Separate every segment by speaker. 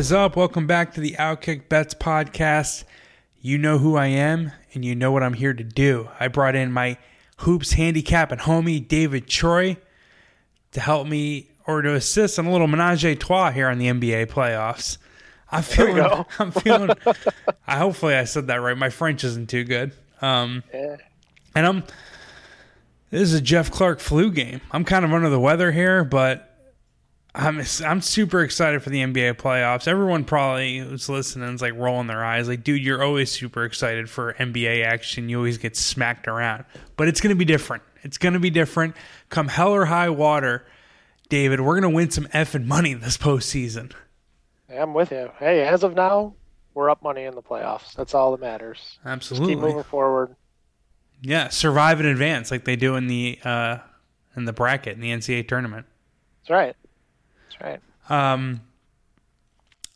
Speaker 1: is up? Welcome back to the Outkick Bets podcast. You know who I am, and you know what I'm here to do. I brought in my hoops handicap and homie David Troy to help me or to assist in a little menage a trois here on the NBA playoffs. I'm feeling. I'm feeling. I hopefully I said that right. My French isn't too good. Um,
Speaker 2: Yeah.
Speaker 1: and I'm. This is a Geoff Clark flu game. I'm kind of under the weather here, but I'm I'm super excited for the NBA playoffs. Everyone probably who's listening is like rolling their eyes, like, dude, you're always super excited for NBA action. You always get smacked around, but it's going to be different. It's going to be different. Come hell or high water, David, we're going to win some effing money this postseason.
Speaker 2: I'm with you. Hey, as of now, we're up money in the playoffs. That's all that matters. Just
Speaker 1: Absolutely,
Speaker 2: keep moving forward.
Speaker 1: yeah. Survive in advance, like they do in the uh, in the bracket in the NCAA tournament.
Speaker 2: That's right. Right.
Speaker 1: Um,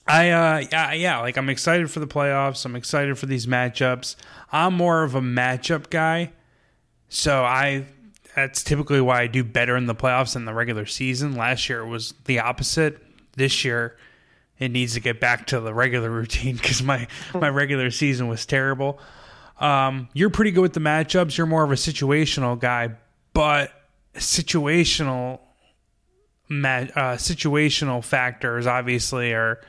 Speaker 1: I uh, yeah, yeah, like I'm excited for the playoffs. I'm excited for these matchups. I'm more of a matchup guy, so I that's typically why I do better in the playoffs than the regular season. Last year it was the opposite. This year it needs to get back to the regular routine because my my regular season was terrible. Um, you're pretty good with the matchups. You're more of a situational guy, but situational uh, situational factors obviously are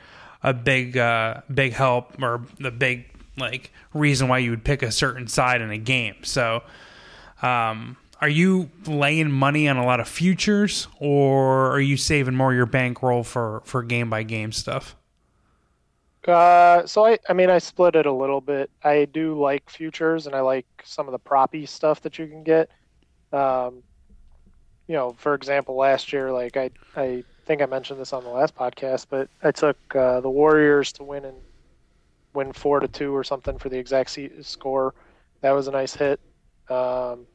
Speaker 1: a big uh, big help or the big like reason why you would pick a certain side in a game. So, um, are you laying money on a lot of futures, or are you saving more your bankroll for for game by game stuff?
Speaker 2: Uh, so I, I mean, I split it a little bit. I do like futures, and I like some of the proppy stuff that you can get. Um, you know, for example, last year, like I, I think I mentioned this on the last podcast, but I took uh, the Warriors to win and win four to two or something for the exact score. That was a nice hit. Um,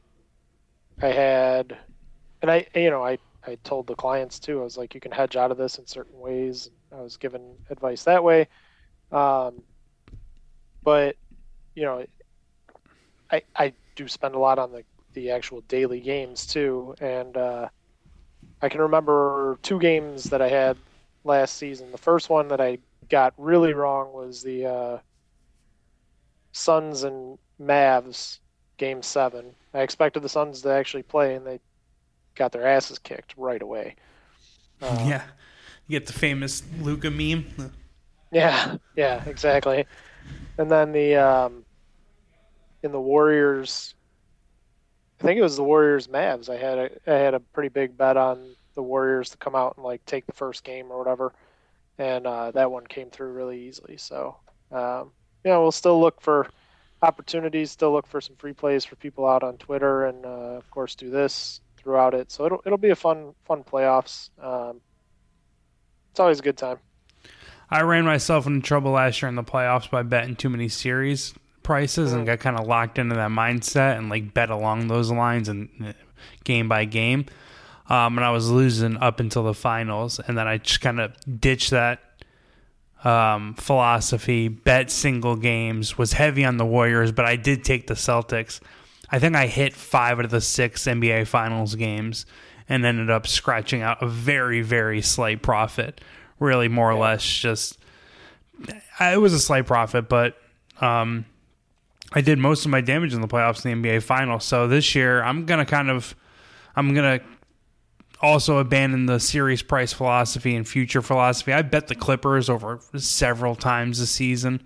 Speaker 2: I had, and I, you know, I, I told the clients too. I was like, you can hedge out of this in certain ways. I was given advice that way. Um, but you know, I I do spend a lot on the the actual daily games too, and uh, I can remember two games that I had last season. The first one that I got really wrong was the uh, Suns and Mavs game seven. I expected the Suns to actually play, and they got their asses kicked right away. Uh,
Speaker 1: yeah, you get the famous Luka meme.
Speaker 2: Yeah, yeah, exactly. And then the um, in the Warriors, I think it was the Warriors Mavs. I had a I had a pretty big bet on the Warriors to come out and like take the first game or whatever, and uh, that one came through really easily. So, um, know, we'll still look for opportunities, still look for some free plays for people out on Twitter, and uh, of course do this throughout it. So it'll it'll be a fun fun playoffs. Um, it's always a good time.
Speaker 1: I ran myself into trouble last year in the playoffs by betting too many series prices and got kind of locked into that mindset and like bet along those lines and uh, game by game. Um, and I was losing up until the finals, and then I just kind of ditched that um, philosophy. Bet single games was heavy on the Warriors, but I did take the Celtics. I think I hit five out of the six NBA Finals games and ended up scratching out a very very slight profit really more or less just it was a slight profit, but um, I did most of my damage in the playoffs in the NBA Finals. So this year, I'm gonna kind of, I'm gonna also abandon the series price philosophy and future philosophy. I bet the Clippers over several times this season.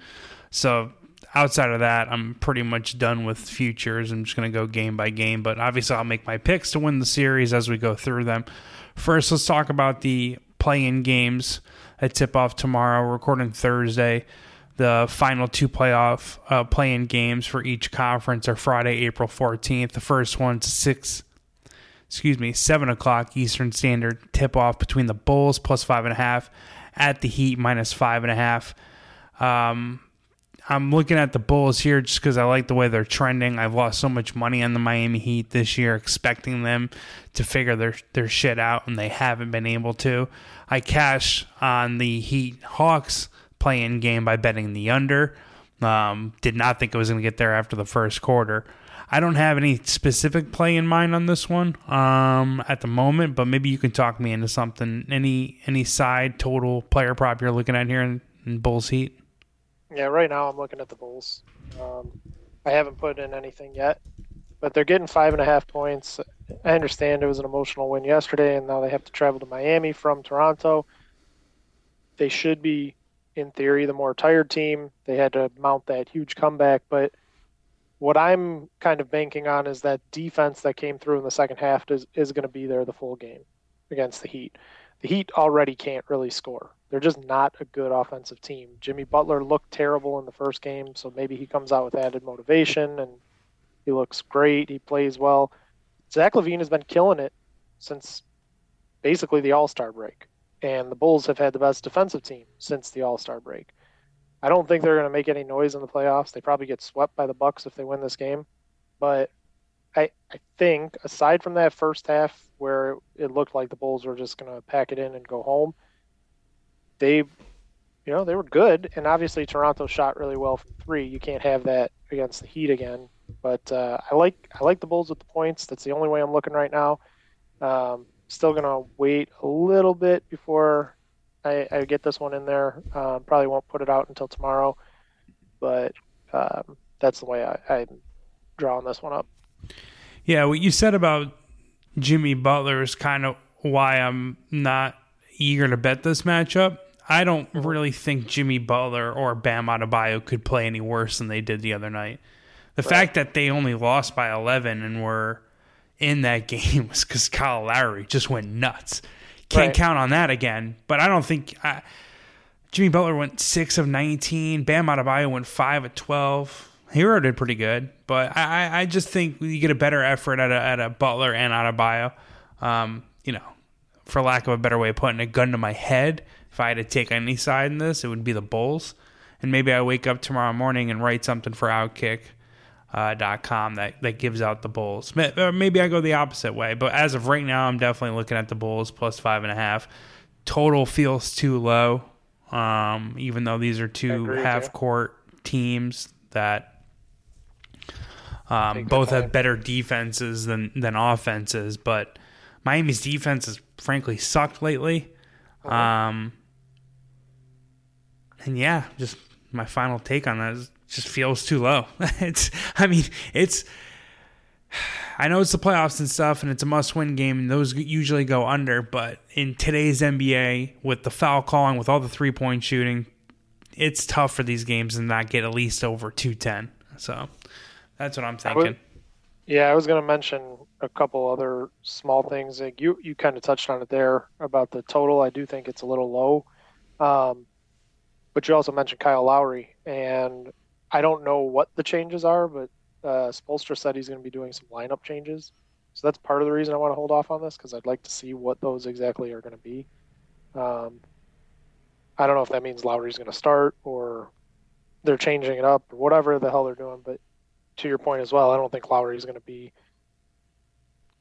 Speaker 1: So outside of that, I'm pretty much done with futures. I'm just gonna go game by game. But obviously, I'll make my picks to win the series as we go through them. First, let's talk about the play-in games that tip off tomorrow. Recording Thursday. The final two playoff uh, play-in games for each conference are Friday, April 14th. The first one's six, excuse me, seven o'clock Eastern Standard tip off between the Bulls plus five and a half at the Heat minus five and a half. Um, I'm looking at the Bulls here just because I like the way they're trending. I've lost so much money on the Miami Heat this year, expecting them to figure their their shit out, and they haven't been able to. I cash on the Heat Hawks play-in game by betting the under. Um, did not think it was going to get there after the first quarter. I don't have any specific play in mind on this one um, at the moment, but maybe you can talk me into something. Any any side total player prop you're looking at here in, in Bulls Heat?
Speaker 2: Yeah, right now I'm looking at the Bulls. Um, I haven't put in anything yet, but they're getting five and a half points. I understand it was an emotional win yesterday, and now they have to travel to Miami from Toronto. They should be, in theory, the more tired team. They had to mount that huge comeback, but what I'm kind of banking on is that defense that came through in the second half is, is going to be there the full game against the Heat. The Heat already can't really score. They're just not a good offensive team. Jimmy Butler looked terrible in the first game, so maybe he comes out with added motivation and he looks great. He plays well. Zach LaVine has been killing it since basically the All Star break, and the Bulls have had the best defensive team since the All Star break. I don't think they're going to make any noise in the playoffs. They probably get swept by the Bucks if they win this game, but I I think aside from that first half where it looked like the Bulls were just going to pack it in and go home, they you know they were good, and obviously Toronto shot really well from three. You can't have that against the Heat again. But uh, I like I like the Bulls with the points. That's the only way I'm looking right now. Um, still gonna wait a little bit before I, I get this one in there. Um, probably won't put it out until tomorrow, but um, that's the way I, I'm drawing this one up.
Speaker 1: Yeah, what you said about Jimmy Butler is kind of why I'm not eager to bet this matchup. I don't really think Jimmy Butler or Bam Adebayo could play any worse than they did the other night. The right. fact that they only lost by 11 and were in that game was because Kyle Lowry just went nuts. Can't right. count on that again. But I don't think I, Jimmy Butler went six of 19. Bam Adebayo went five of 12. Herro did pretty good, but I, I just think you get a better effort at a, at a Butler and Adebayo. Um, you know, for lack of a better way of putting a gun to my head. If I had to take any side in this, it would be the Bulls. And maybe I wake up tomorrow morning and write something for Outkick. Uh, dot com that, that gives out the Bulls. Maybe I go the opposite way, but as of right now, I'm definitely looking at the Bulls plus five and a half. Total feels too low, um, even though these are two half court teams that um, both have better defenses than than offenses. But Miami's defense has frankly sucked lately. Uh-huh. Um, and yeah, just my final take on that is just feels too low. it's, I mean, it's. I know it's the playoffs and stuff, and it's a must-win game, and those usually go under. But in today's NBA, with the foul calling, with all the three-point shooting, it's tough for these games and not get at least over two ten. So that's what I'm thinking. I would,
Speaker 2: yeah, I was going to mention a couple other small things. Like you you kind of touched on it there about the total. I do think it's a little low. Um, but you also mentioned Kyle Lowry, and I don't know what the changes are, but uh, Spoelstra said he's going to be doing some lineup changes. So that's part of the reason I want to hold off on this because I'd like to see what those exactly are going to be. Um, I don't know if that means Lowry's going to start or they're changing it up or whatever the hell they're doing. But to your point as well, I don't think Lowry's going to be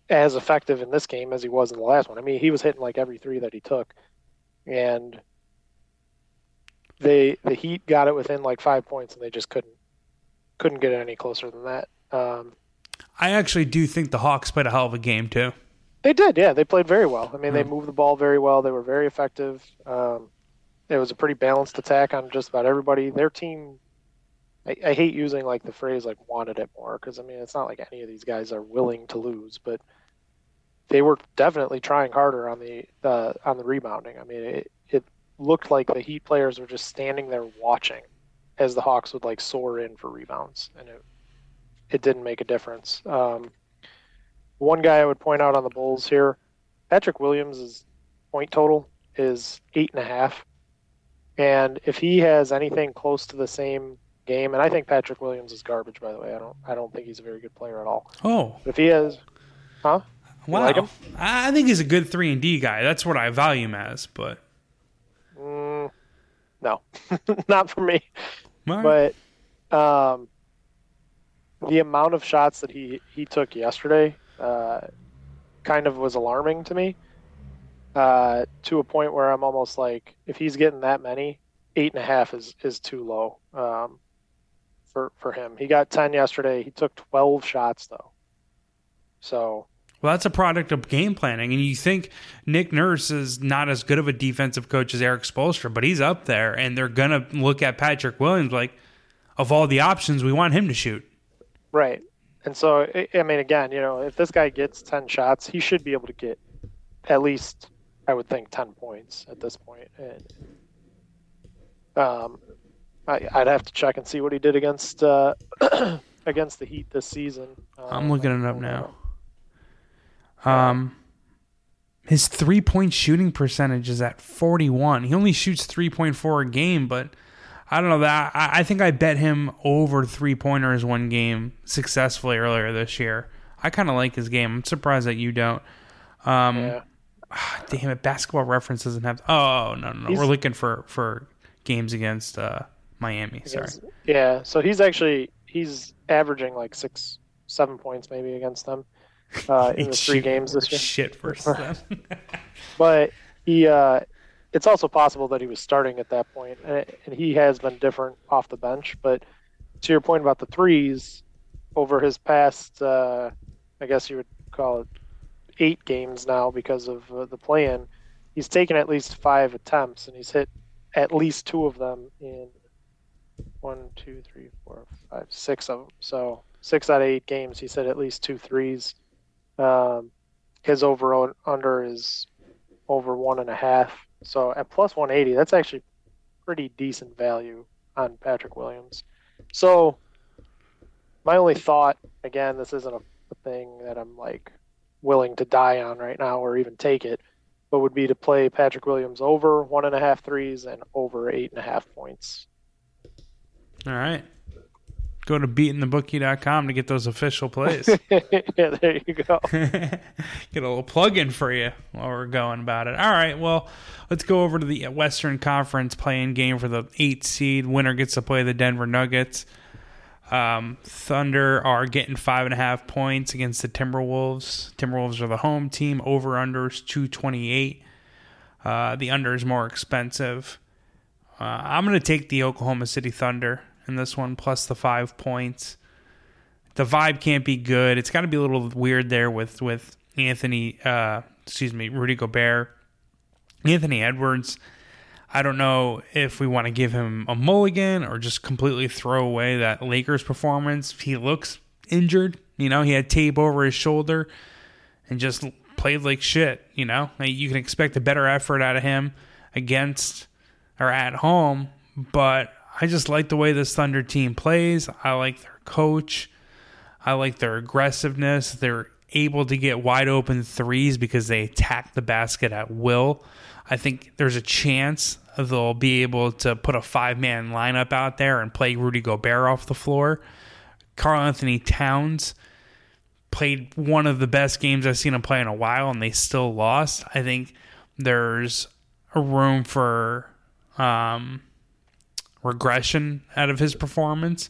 Speaker 2: as effective in this game as he was in the last one. I mean, he was hitting like every three that he took, and they the Heat got it within like five points, and they just couldn't couldn't get it any closer than that. Um,
Speaker 1: I actually do think the Hawks played a hell of a game too.
Speaker 2: They did, yeah. They played very well. I mean, they moved the ball very well. They were very effective. Um, it was a pretty balanced attack on just about everybody. Their team, I, I hate using like the phrase like wanted it more because I mean it's not like any of these guys are willing to lose, but they were definitely trying harder on the uh, on the rebounding. I mean, it, it looked like the Heat players were just standing there watching as the Hawks would like soar in for rebounds, and it it didn't make a difference. Um, one guy I would point out on the Bulls here, Patrick Williams' point total is eight and a half, and if he has anything close to the same game, and I think Patrick Williams is garbage by the way. I don't I don't think he's a very good player at all.
Speaker 1: Oh,
Speaker 2: but if he has, huh?
Speaker 1: Wow, like I think he's a good three and D guy. That's what I value him as, but
Speaker 2: no, not for me. Right. But um, the amount of shots that he he took yesterday uh, kind of was alarming to me. Uh, to a point where I'm almost like, if he's getting that many, eight and a half is is too low. Um, for for him. He got 10 yesterday. He took 12 shots though. So
Speaker 1: well, that's a product of game planning. And you think Nick Nurse is not as good of a defensive coach as Erik Spoelstra, but he's up there, and they're going to look at Patrick Williams like, of all the options, we want him to shoot.
Speaker 2: Right. And so, I mean, again, you know, if this guy gets 10 shots, he should be able to get at least, I would think, 10 points at this point. And um, I, would have to check and see what he did against uh, against the Heat this season.
Speaker 1: Um, I'm looking it up now. Um, his three point shooting percentage is at 41. He only shoots 3.4 a game, but I don't know that. I, I think I bet him over three pointers one game successfully earlier this year. I kind of like his game. I'm surprised that you don't. Um, yeah. Damn it, basketball reference doesn't have. Oh no, no, no. He's, we're looking for for games against uh, Miami. Sorry.
Speaker 2: Yeah, so he's actually he's averaging like six, seven points maybe against them uh, in the three games this year.
Speaker 1: Shit versus them.
Speaker 2: but he, uh, it's also possible that he was starting at that point, and, and he has been different off the bench. But to your point about the threes, over his past, uh, I guess you would call it eight games now because of uh, the plan, he's taken at least five attempts, and he's hit at least two of them in one, two, three, four, five, six of them. So six out of eight games, he's hit at least two threes. Um, his over under is over one and a half. So at plus 180, that's actually pretty decent value on Patrick Williams. So my only thought, again, this isn't a, a thing that I'm like willing to die on right now or even take it, but would be to play Patrick Williams over one and a half threes and over eight and a half points.
Speaker 1: All right go to beatingthebookie.com to get those official plays.
Speaker 2: yeah, there you go.
Speaker 1: get a little plug in for you while we're going about it. All right, well, let's go over to the Western Conference playing game for the eight seed. Winner gets to play the Denver Nuggets. Um, Thunder are getting five and a half points against the Timberwolves. Timberwolves are the home team. Over unders 228. Uh, the under is more expensive. Uh, I'm going to take the Oklahoma City Thunder in this one, plus the five points. The vibe can't be good. It's got to be a little weird there with with Anthony, uh, excuse me, Rudy Gobert, Anthony Edwards. I don't know if we want to give him a mulligan or just completely throw away that Lakers performance. He looks injured. You know, he had tape over his shoulder and just played like shit. You know, you can expect a better effort out of him against or at home, but I just like the way this Thunder team plays. I like their coach. I like their aggressiveness. They're able to get wide open threes because they attack the basket at will. I think there's a chance they'll be able to put a five man lineup out there and play Rudy Gobert off the floor. Karl-Anthony Towns played one of the best games I've seen him play in a while, and they still lost. I think there's a room for um, regression out of his performance.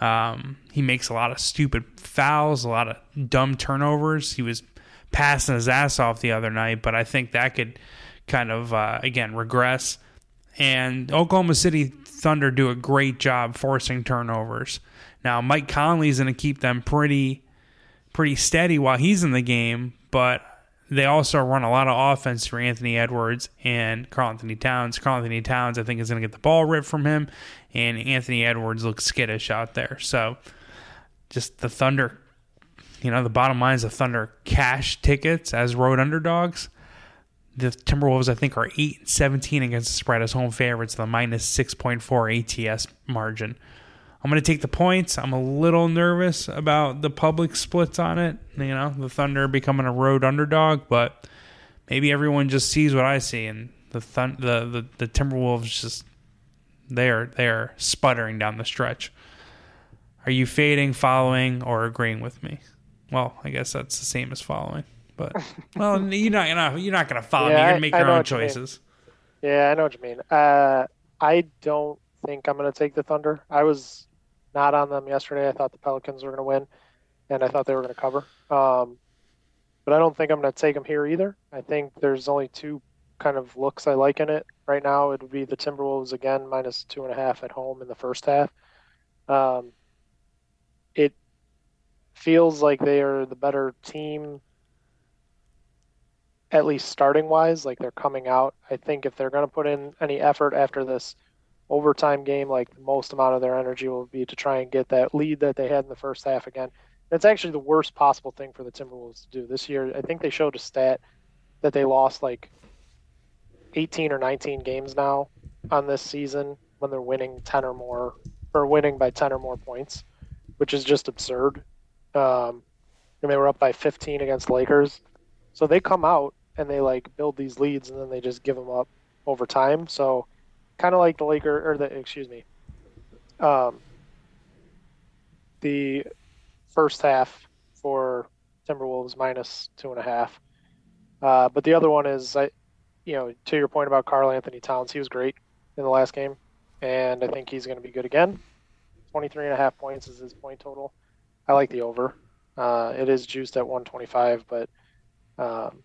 Speaker 1: Um, he makes a lot of stupid fouls, a lot of dumb turnovers. He was passing his ass off the other night, but I think that could kind of uh, again regress. And Oklahoma City Thunder do a great job forcing turnovers. Now Mike Conley's going to keep them pretty pretty steady while he's in the game, but they also run a lot of offense through Anthony Edwards and Karl-Anthony Towns. Karl-Anthony Towns, I think, is going to get the ball ripped from him, and Anthony Edwards looks skittish out there. So, just the Thunder, you know, the bottom line is the Thunder cash tickets as road underdogs. The Timberwolves, I think, are 8 17 against the spread as home favorites, the minus 6.4 ATS margin. I'm going to take the points. I'm a little nervous about the public splits on it. You know, the Thunder becoming a road underdog, but maybe everyone just sees what I see, and the thun- the, the the Timberwolves just they're they're sputtering down the stretch. Are you fading, following, or agreeing with me? Well, I guess that's the same as following. But well, you're not you're not, you're not going to follow yeah, me. You're going to make I, your I own choices.
Speaker 2: You yeah, I know what you mean. Uh, I don't think I'm going to take the Thunder. I was not on them yesterday. I thought the Pelicans were going to win, and I thought they were going to cover. Um, but I don't think I'm going to take them here either. I think there's only two kind of looks I like in it right now. It would be the Timberwolves again minus two and a half at home in the first half, Um, it feels like they are the better team, at least starting wise. Like they're coming out. I think if they're going to put in any effort after this overtime game, like the most amount of their energy will be to try and get that lead that they had in the first half again. That's actually the worst possible thing for the Timberwolves to do this year. I think they showed a stat that they lost like 18 or 19 games now on this season when they're winning 10 or more or winning by 10 or more points, which is just absurd. Um, and they were up by 15 against Lakers. So they come out and they like build these leads and then they just give them up over time. So kind of like the Laker or the excuse me, um, the first half for Timberwolves minus two and a half. Uh, but the other one is I, you know, to your point about Karl-Anthony Towns, he was great in the last game, and I think he's going to be good again. 23 and a half points is his point total. I like the over. Uh, it is juiced at 125, but um,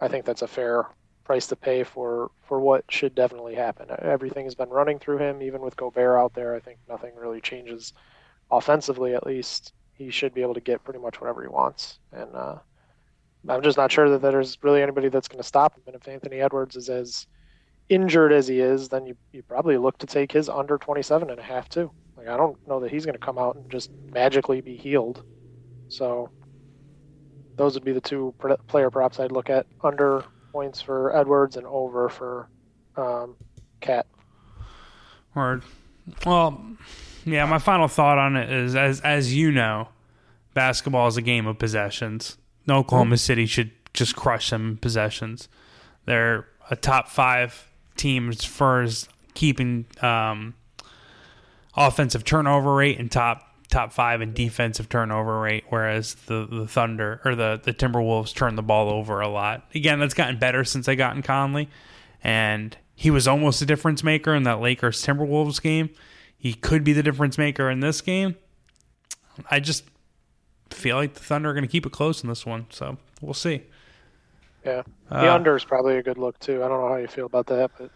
Speaker 2: I think that's a fair price to pay for for what should definitely happen. Everything has been running through him, even with Gobert out there. I think nothing really changes offensively. At least he should be able to get pretty much whatever he wants, and uh, I'm just not sure that there's really anybody that's going to stop him. And if Anthony Edwards is as injured as he is, then you, you probably look to take his under 27 and a half too. Like I don't know that he's going to come out and just magically be healed. So those would be the two player props I'd look at: under points for Edwards and over for um, KAT.
Speaker 1: Word. Well, yeah. My final thought on it is, as as you know, basketball is a game of possessions. Oklahoma City should just crush them in possessions. They're a top five team as far as keeping um, offensive turnover rate and top top five in defensive turnover rate, whereas the, the Thunder or the, the Timberwolves turn the ball over a lot. Again, that's gotten better since they got in Conley, and he was almost a difference maker in that Lakers Timberwolves game. He could be the difference maker in this game. I just feel like the Thunder are going to keep it close in this one, so we'll see.
Speaker 2: Yeah, the uh, under is probably a good look too. I don't know how you feel about that, but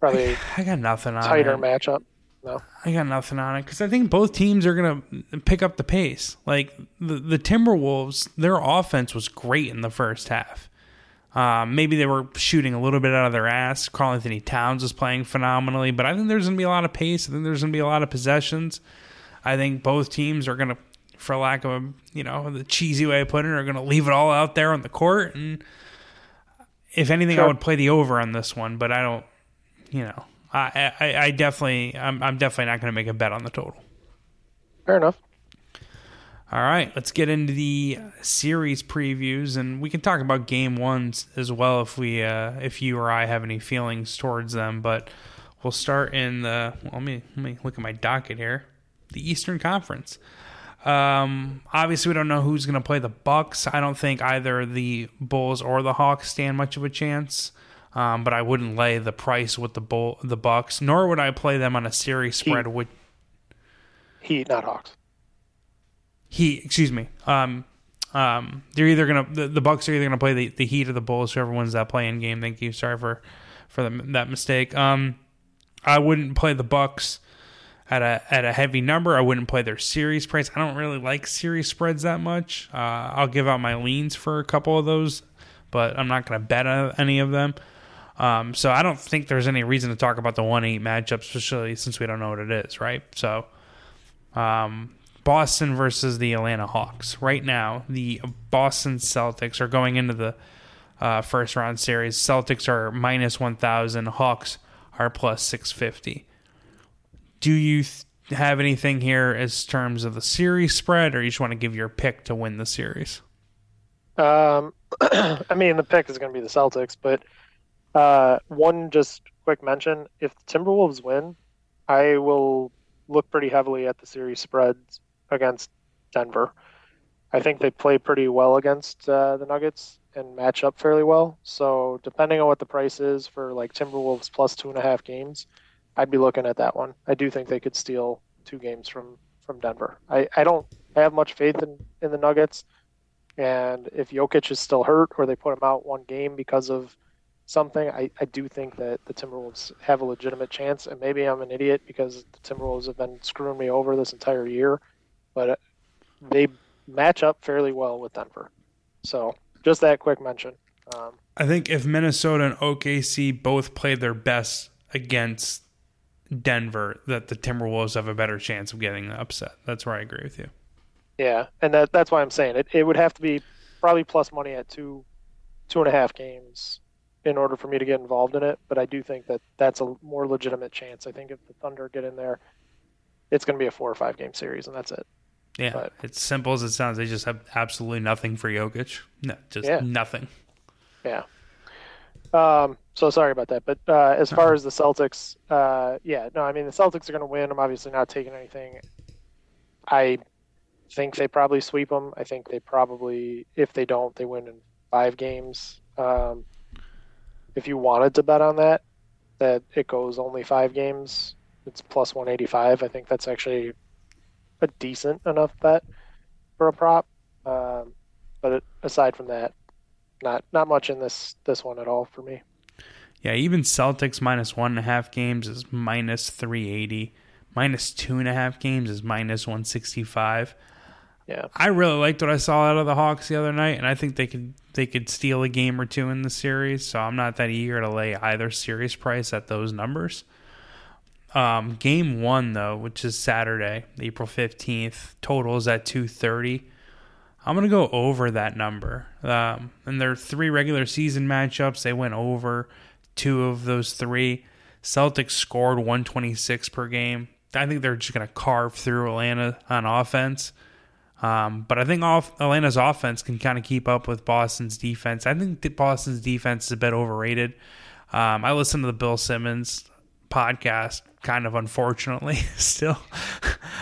Speaker 2: probably
Speaker 1: I, I got nothing on
Speaker 2: tighter
Speaker 1: it.
Speaker 2: matchup. No,
Speaker 1: I got nothing on it because I think both teams are going to pick up the pace. Like the the Timberwolves, their offense was great in the first half. Um, maybe they were shooting a little bit out of their ass. Karl-Anthony Towns was playing phenomenally, but I think there's going to be a lot of pace. I think there's going to be a lot of possessions. I think both teams are going to for lack of a you know the cheesy way of putting it, are going to leave it all out there on the court. And if anything, sure. I would play the over on this one, but I don't. You know, I I, I definitely I'm I'm definitely not going to make a bet on the total.
Speaker 2: Fair enough.
Speaker 1: All right, let's get into the series previews, and we can talk about game ones as well if we uh, if you or I have any feelings towards them. But we'll start in the. Well, let me let me look at my docket here. The Eastern Conference. Um, obviously, we don't know who's going to play the Bucks. I don't think either the Bulls or the Hawks stand much of a chance. Um, but I wouldn't lay the price with the Bull, the Bucks, nor would I play them on a series spread. Heat, with
Speaker 2: Heat not Hawks.
Speaker 1: Heat, excuse me. Um, um, they're either gonna the, the Bucks are either gonna play the, the Heat or the Bulls. Whoever wins that play-in game. Thank you. Sorry for for the, that mistake. Um, I wouldn't play the Bucks at a at a heavy number. I wouldn't play their series price. I don't really like series spreads that much. Uh, I'll give out my leans for a couple of those, but I'm not going to bet any of them. Um, so I don't think there's any reason to talk about the one eight matchup, especially since we don't know what it is, right? So, um, Boston versus the Atlanta Hawks. Right now, the Boston Celtics are going into the uh, first round series. Celtics are minus one thousand. Hawks are plus six fifty do you th- have anything here as terms of the series spread, or you just want to give your pick to win the series?
Speaker 2: Um, I mean, the pick is going to be the Celtics, but uh, one just quick mention: if the Timberwolves win, I will look pretty heavily at the series spreads against Denver. I think they play pretty well against uh, the Nuggets and match up fairly well. So depending on what the price is for like Timberwolves plus two and a half games, I'd be looking at that one. I do think they could steal two games from from Denver. I, I don't have much faith in, in the Nuggets. And if Jokic is still hurt or they put him out one game because of something, I, I do think that the Timberwolves have a legitimate chance. And maybe I'm an idiot because the Timberwolves have been screwing me over this entire year, but they match up fairly well with Denver. So just that quick mention. Um,
Speaker 1: I think if Minnesota and OKC both play their best against Denver, that the Timberwolves have a better chance of getting upset. That's where I agree with you.
Speaker 2: Yeah, and that that's why I'm saying it. It would have to be probably plus money at two, two and a half games in order for me to get involved in it. But I do think that that's a more legitimate chance. I think if the Thunder get in there, it's going to be a four or five game series, and that's it.
Speaker 1: Yeah, but, it's simple as it sounds. They just have absolutely nothing for Jokic. No, just yeah. nothing.
Speaker 2: Yeah. Um, so sorry about that. But uh, as far as the Celtics, uh, yeah, no, I mean the Celtics are going to win. I'm obviously not taking anything. I think they probably sweep them. I think they probably, if they don't, they win in five games. Um, if you wanted to bet on that, that it goes only five games, it's plus 185. I think that's actually a decent enough bet for a prop. Um, but aside from that, not not much in this this one at all for me.
Speaker 1: Yeah, even Celtics minus one and a half games is minus 380. Minus two and a half games is minus 165.
Speaker 2: Yeah.
Speaker 1: I really liked what I saw out of the Hawks the other night, and I think they could they could steal a game or two in the series. So I'm not that eager to lay either series price at those numbers. Um, game one though, which is Saturday, April fifteenth, total is at two thirty. I'm gonna go over that number. Um, and there are three regular season matchups. They went over two of those three. Celtics scored 126 per game. I think they're just gonna carve through Atlanta on offense. Um, but I think off, Atlanta's offense can kind of keep up with Boston's defense. I think Boston's defense is a bit overrated. Um, I listen to the Bill Simmons podcast, kind of unfortunately, still.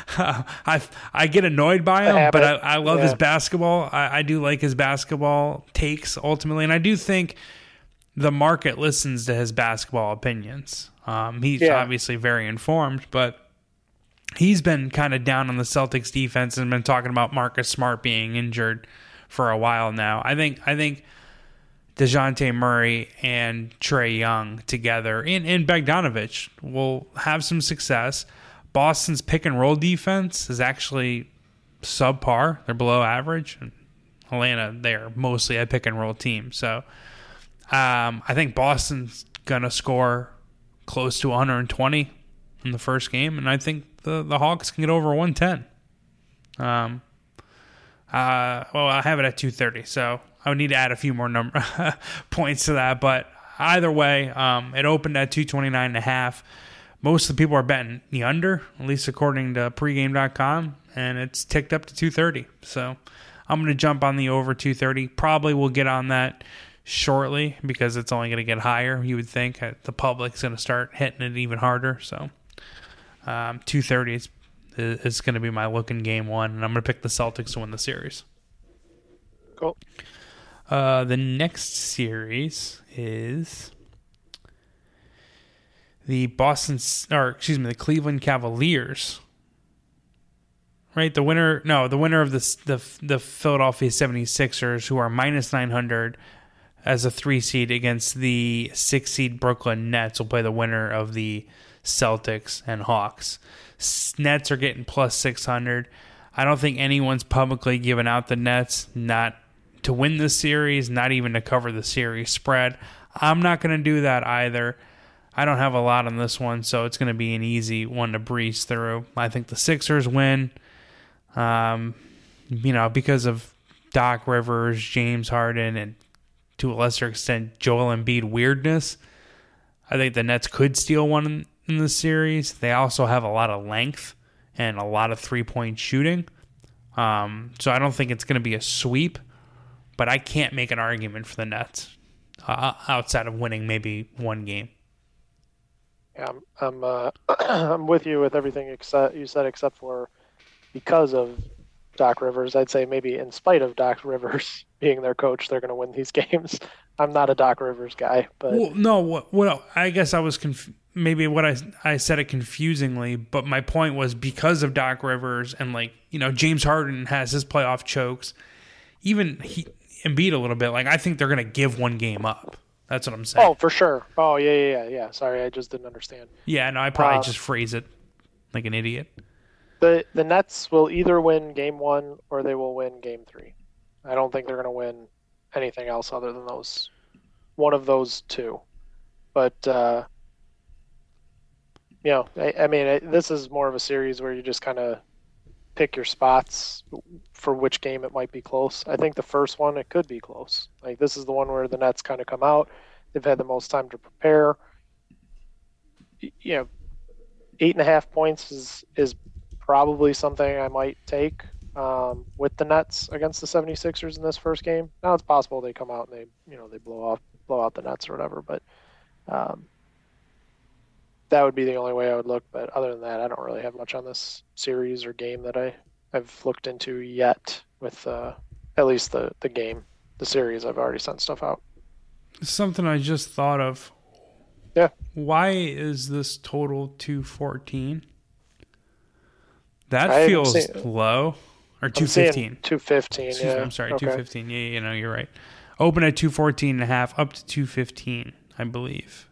Speaker 1: I I get annoyed by him, but I, I love yeah. his basketball. I, I do like his basketball takes ultimately, and I do think the market listens to his basketball opinions. Um, he's yeah. obviously very informed, but he's been kind of down on the Celtics defense and been talking about Marcus Smart being injured for a while now. I think I think Dejounte Murray and Trae Young together and, and Bogdanovic will have some success. Boston's pick and roll defense is actually subpar. They're below average. And Atlanta, they're mostly a pick and roll team. So um, I think Boston's going to score close to 120 in the first game, and I think the the Hawks can get over 110. Um, uh, well, I have it at 230, so I would need to add a few more number points to that. But either way, um, it opened at 229 and a half. Most of the people are betting the under, at least according to pregame.com, and it's ticked up to 230. So I'm going to jump on the over 230. Probably we'll get on that shortly because it's only going to get higher. You would think the public's going to start hitting it even harder. So um, 230 is, is going to be my look in game one, and I'm going to pick the Celtics to win the series.
Speaker 2: Cool.
Speaker 1: Uh, the next series is the Boston, or excuse me, the Cleveland Cavaliers. Right, the winner, no, the winner of the the, the Philadelphia 76ers, who are minus 900 as a three seed against the six seed Brooklyn Nets, will play the winner of the Celtics, and Hawks. Nets are getting plus 600. I don't think anyone's publicly given out the Nets not to win the series, not even to cover the series spread. I'm not going to do that either. I don't have a lot on this one, so it's going to be an easy one to breeze through. I think the Sixers win. Um, you know, because of Doc Rivers, James Harden, and to a lesser extent Joel Embiid weirdness. I think the Nets could steal one in the series. They also have a lot of length and a lot of three point shooting. Um, so I don't think it's going to be a sweep, but I can't make an argument for the Nets uh, outside of winning maybe one game.
Speaker 2: Yeah, I'm I'm, uh, I'm with you with everything except you said except for because of Doc Rivers. I'd say maybe in spite of Doc Rivers being their coach, they're going to win these games. I'm not a Doc Rivers guy, but
Speaker 1: well, no. Well, I guess I was conf- maybe what I I said it confusingly, but my point was because of Doc Rivers and like you know James Harden has his playoff chokes, even he Embiid a little bit. Like I think they're gonna give one game up. That's what I'm saying.
Speaker 2: Oh, for sure. Oh, yeah, yeah, yeah. yeah. Sorry, I just didn't understand.
Speaker 1: Yeah, no, I probably
Speaker 2: Uh,
Speaker 1: just phrase it like an idiot.
Speaker 2: The the Nets will either win game one or they will win game three. I don't think they're going to win anything else other than those one of those two. But uh, you know, I, I mean, it, this is more of a series where you just kind of pick your spots for which game it might be close. I think the first one it could be close. Like this is the one where the Nets kind of come out. They've had the most time to prepare. You know, eight and a half points is is probably something I might take um, with the Nets against the 76ers in this first game. Now it's possible they come out and they you know they blow off blow out the Nets or whatever, but um, that would be the only way I would look. But other than that, I don't really have much on this series or game that I I've looked into yet. With uh, at least the the game, the series, I've already sent stuff out.
Speaker 1: Something I just thought of.
Speaker 2: Yeah.
Speaker 1: Why is this total 214? That
Speaker 2: I
Speaker 1: feels low. Or 215.
Speaker 2: 215. Yeah.
Speaker 1: I'm sorry,
Speaker 2: Okay.
Speaker 1: 215. Yeah, you know, you're right. Open at 214 and a half, up to 215, I believe.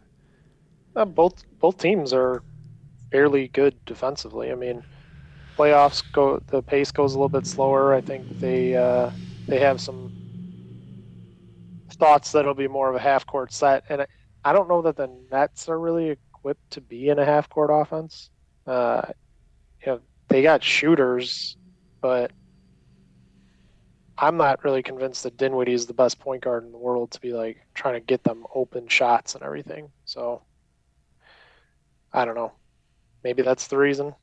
Speaker 2: Uh, both both teams are fairly good defensively. I mean, playoffs go the pace goes a little bit slower. I think they uh, they have some thoughts that it'll be more of a half court set, and I, I don't know that the Nets are really equipped to be in a half court offense. Uh, you know, they got shooters, but I'm not really convinced that Dinwiddie is the best point guard in the world to be like trying to get them open shots and everything. So I don't know. Maybe that's the reason.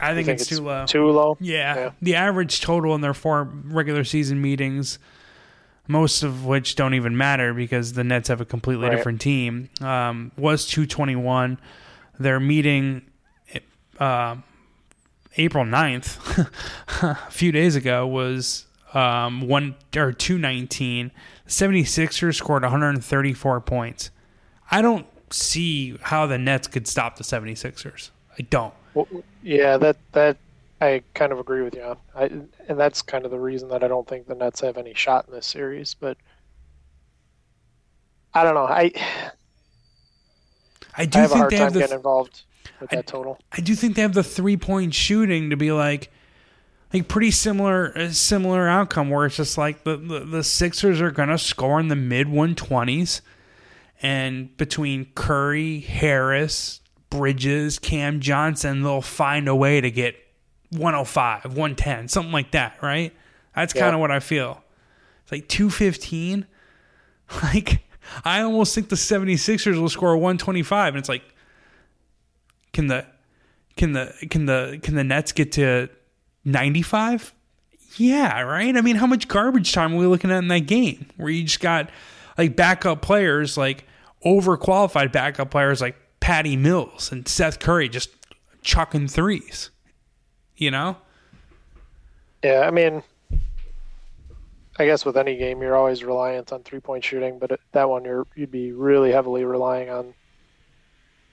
Speaker 1: I
Speaker 2: You
Speaker 1: think, it's, too low.
Speaker 2: Too low.
Speaker 1: Yeah.
Speaker 2: Yeah.
Speaker 1: The average total in their four regular season meetings, most of which don't even matter because the Nets have a completely
Speaker 2: Right.
Speaker 1: different team, um, was 221. Their meeting uh, April 9th, a few days ago, was um, one or 219. The 76ers scored 134 points. I don't see how the Nets could stop the 76ers. I don't.
Speaker 2: Well, yeah, that that I kind of agree with you on. I, and that's kind of the reason that I don't think the Nets have any shot in this series. But I don't know. I
Speaker 1: I do
Speaker 2: I have a
Speaker 1: think
Speaker 2: hard
Speaker 1: they
Speaker 2: time
Speaker 1: have the
Speaker 2: getting involved with
Speaker 1: I-
Speaker 2: that total.
Speaker 1: I do think they have the three point shooting to be like like pretty similar uh, similar outcome where it's just like the, the, the Sixers are gonna score in the mid one twenties and between Curry, Harris, Bridges, Cam Johnson, they'll find a way to get 105, 110, something like that, right? That's
Speaker 2: Yeah.
Speaker 1: kind of what I feel. It's like 215. Like I almost think the 76ers will score 125 and it's like can the can the can the can the Nets get to 95? Yeah, right? I mean, how much garbage time are we looking at in that game where you just got like backup players like overqualified backup players like Patty Mills and Seth Curry just chucking threes. You know?
Speaker 2: Yeah, I mean, I guess with any game you're always reliant on three point shooting, but that one you're you'd be really heavily relying on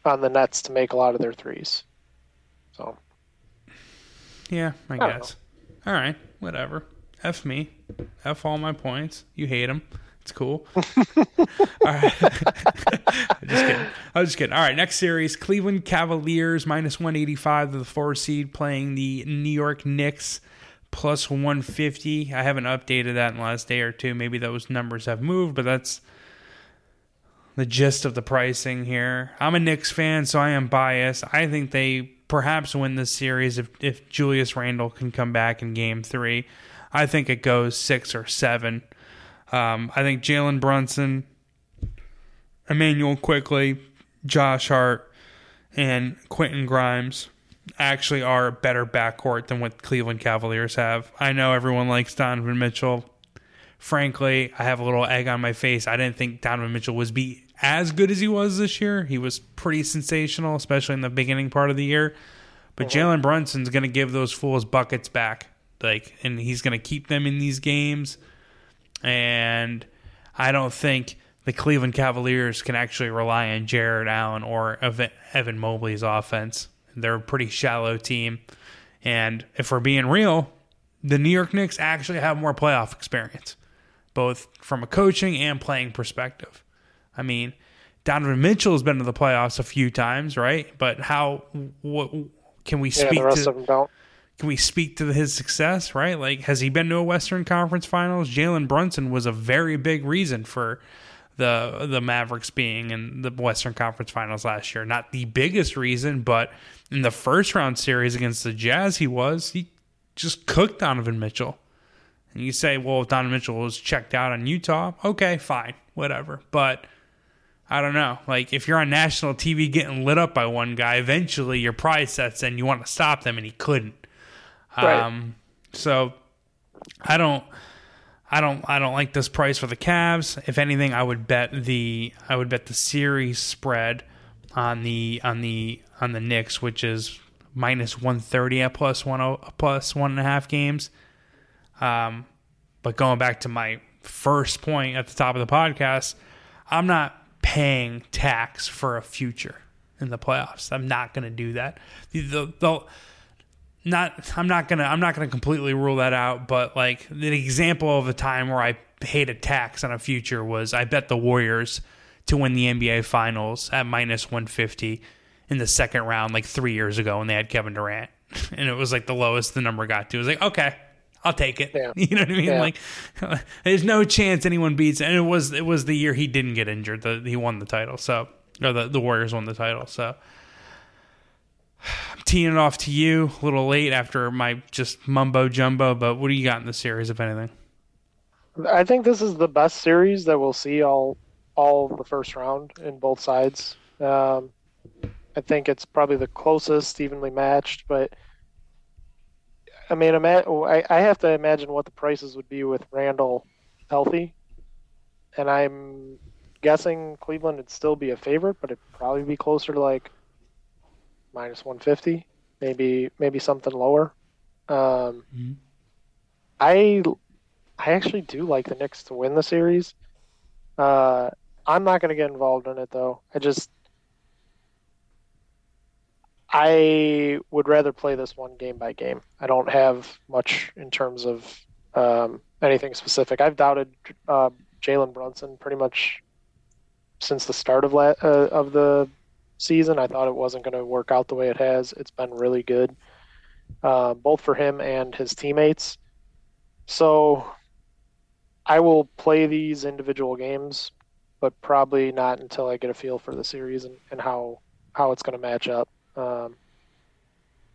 Speaker 2: on the Nets to make a lot of their threes. So
Speaker 1: Yeah, I,
Speaker 2: don't
Speaker 1: guess. All right, whatever. F me. F all my points. You hate them. It's cool. all right. I'm just kidding. I was just kidding. All right, next series Cleveland Cavaliers minus 185 to the four seed playing the New York Knicks plus 150. I haven't updated that in the last day or two. Maybe those numbers have moved, but that's the gist of the pricing here. I'm a Knicks fan, so I am biased. I think they perhaps win this series if, if Julius Randle can come back in game three. I think it goes six or seven. Um, I think Jalen Brunson, Immanuel Quickley, Josh Hart, and Quentin Grimes actually are a better backcourt than what Cleveland Cavaliers have. I know everyone likes Donovan Mitchell. Frankly, I have a little egg on my face. I didn't think Donovan Mitchell was be as good as he was this year. He was pretty sensational, especially in the beginning part of the year. But Jalen Brunson's going to give those fools buckets back, like, and he's going to keep them in these games. And I don't think the Cleveland Cavaliers can actually rely on Jarrett Allen or Evan Mobley's offense. They're a pretty shallow team. And if we're being real, the New York Knicks actually have more playoff experience, both from a coaching and playing perspective. I mean, Donovan Mitchell has been to the playoffs a few times, right? But how? What can we speak
Speaker 2: yeah, the rest
Speaker 1: to?
Speaker 2: of them don't.
Speaker 1: Can we speak to his success? Right? Like, has he been to a Western Conference Finals? Jalen Brunson was a very big reason for the the Mavericks being in the Western Conference Finals last year. Not the biggest reason, but in the first round series against the Jazz, he was. He just cooked Donovan Mitchell. And you say, well, if Donovan Mitchell was checked out on Utah, okay, fine, whatever. But I don't know. Like if you're on national TV getting lit up by one guy, eventually your pride sets in. You want to stop them, and he couldn't.
Speaker 2: Right.
Speaker 1: Um, so I don't, I don't, I don't like this price for the Cavs. If anything, I would bet the, I would bet the series spread on the on the on the Knicks, which is minus one thirty at plus one oh, plus one and a half games. Um, but going back to my first point at the top of the podcast, I'm not paying tax for a future in the playoffs. I'm not going to do that. The, the, the, not I'm not gonna I'm not gonna completely rule that out, but like the example of a time where I paid a tax on a future was I bet the Warriors to win the NBA Finals at minus 150 in the second round like three years ago when they had Kevin Durant, and it was like the lowest the number got to. It was like okay, I'll take it.
Speaker 2: Yeah.
Speaker 1: You know what I mean?
Speaker 2: Yeah.
Speaker 1: Like, there's no chance anyone beats. And it was it was the year he didn't get injured. The, he won the title. So or the the Warriors won the title. So I'm teeing it off to you a little late after my just mumbo jumbo. But what do you got in the series, if anything?
Speaker 2: I think this is the best series that we'll see all all the first round in both sides. Um, I think it's probably the closest, evenly matched. But I mean, I, I have to imagine what the prices would be with Randle healthy, and I'm guessing Cleveland would still be a favorite, but it'd probably be closer to like minus 150, maybe maybe something lower. Um,
Speaker 1: Mhm.
Speaker 2: I I actually do like the Knicks to win the series. Uh, I'm not going to get involved in it though. I just I would rather play this one game by game. I don't have much in terms of um, anything specific. I've doubted uh, Jalen Brunson pretty much since the start of la- uh, of the season. I thought it wasn't going to work out the way it has. It's been really good, uh, both for him and his teammates. So I will play these individual games, but probably not until I get a feel for the series and, and how how it's going to match up. Um,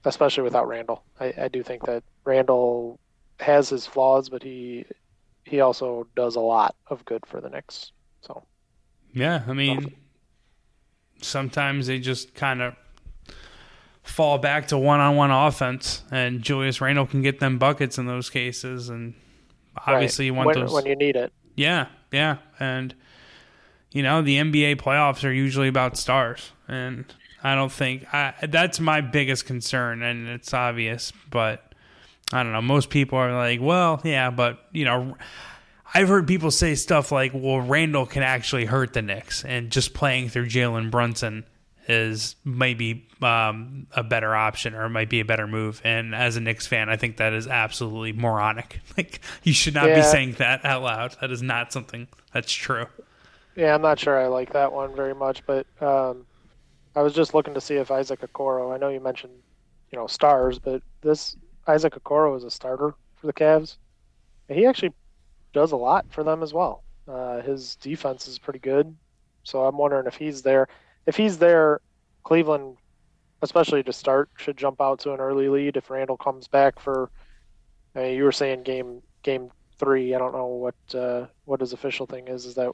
Speaker 2: especially without Randle, I, I do think that Randle has his flaws, but he he also does a lot of good for the Knicks. So
Speaker 1: Yeah, I mean, sometimes they just kind of fall back to one-on-one offense, and Julius Randle can get them buckets in those cases, and obviously
Speaker 2: right.
Speaker 1: you want
Speaker 2: when,
Speaker 1: those
Speaker 2: when you need it.
Speaker 1: Yeah, yeah, and you know the NBA playoffs are usually about stars, and I don't think I, that's my biggest concern, and it's obvious, but I don't know. Most people are like, well, yeah, but you know, I've heard people say stuff like, well, Randle can actually hurt the Knicks, and just playing through Jalen Brunson is maybe um, a better option or might be a better move. And as a Knicks fan, I think that is absolutely moronic. Like you should not be saying that out loud. That is not something that's true.
Speaker 2: Yeah, I'm not sure I like that one very much, but um, I was just looking to see if Isaac Okoro. I know you mentioned, you know, stars, but this Isaac Okoro is a starter for the Cavs. He actually does a lot for them as well. Uh, his defense is pretty good, so I'm wondering if he's there. If he's there, Cleveland, especially to start, should jump out to an early lead. If Randle comes back for, I mean, you were saying game game three. I don't know what uh, what his official thing is. Is that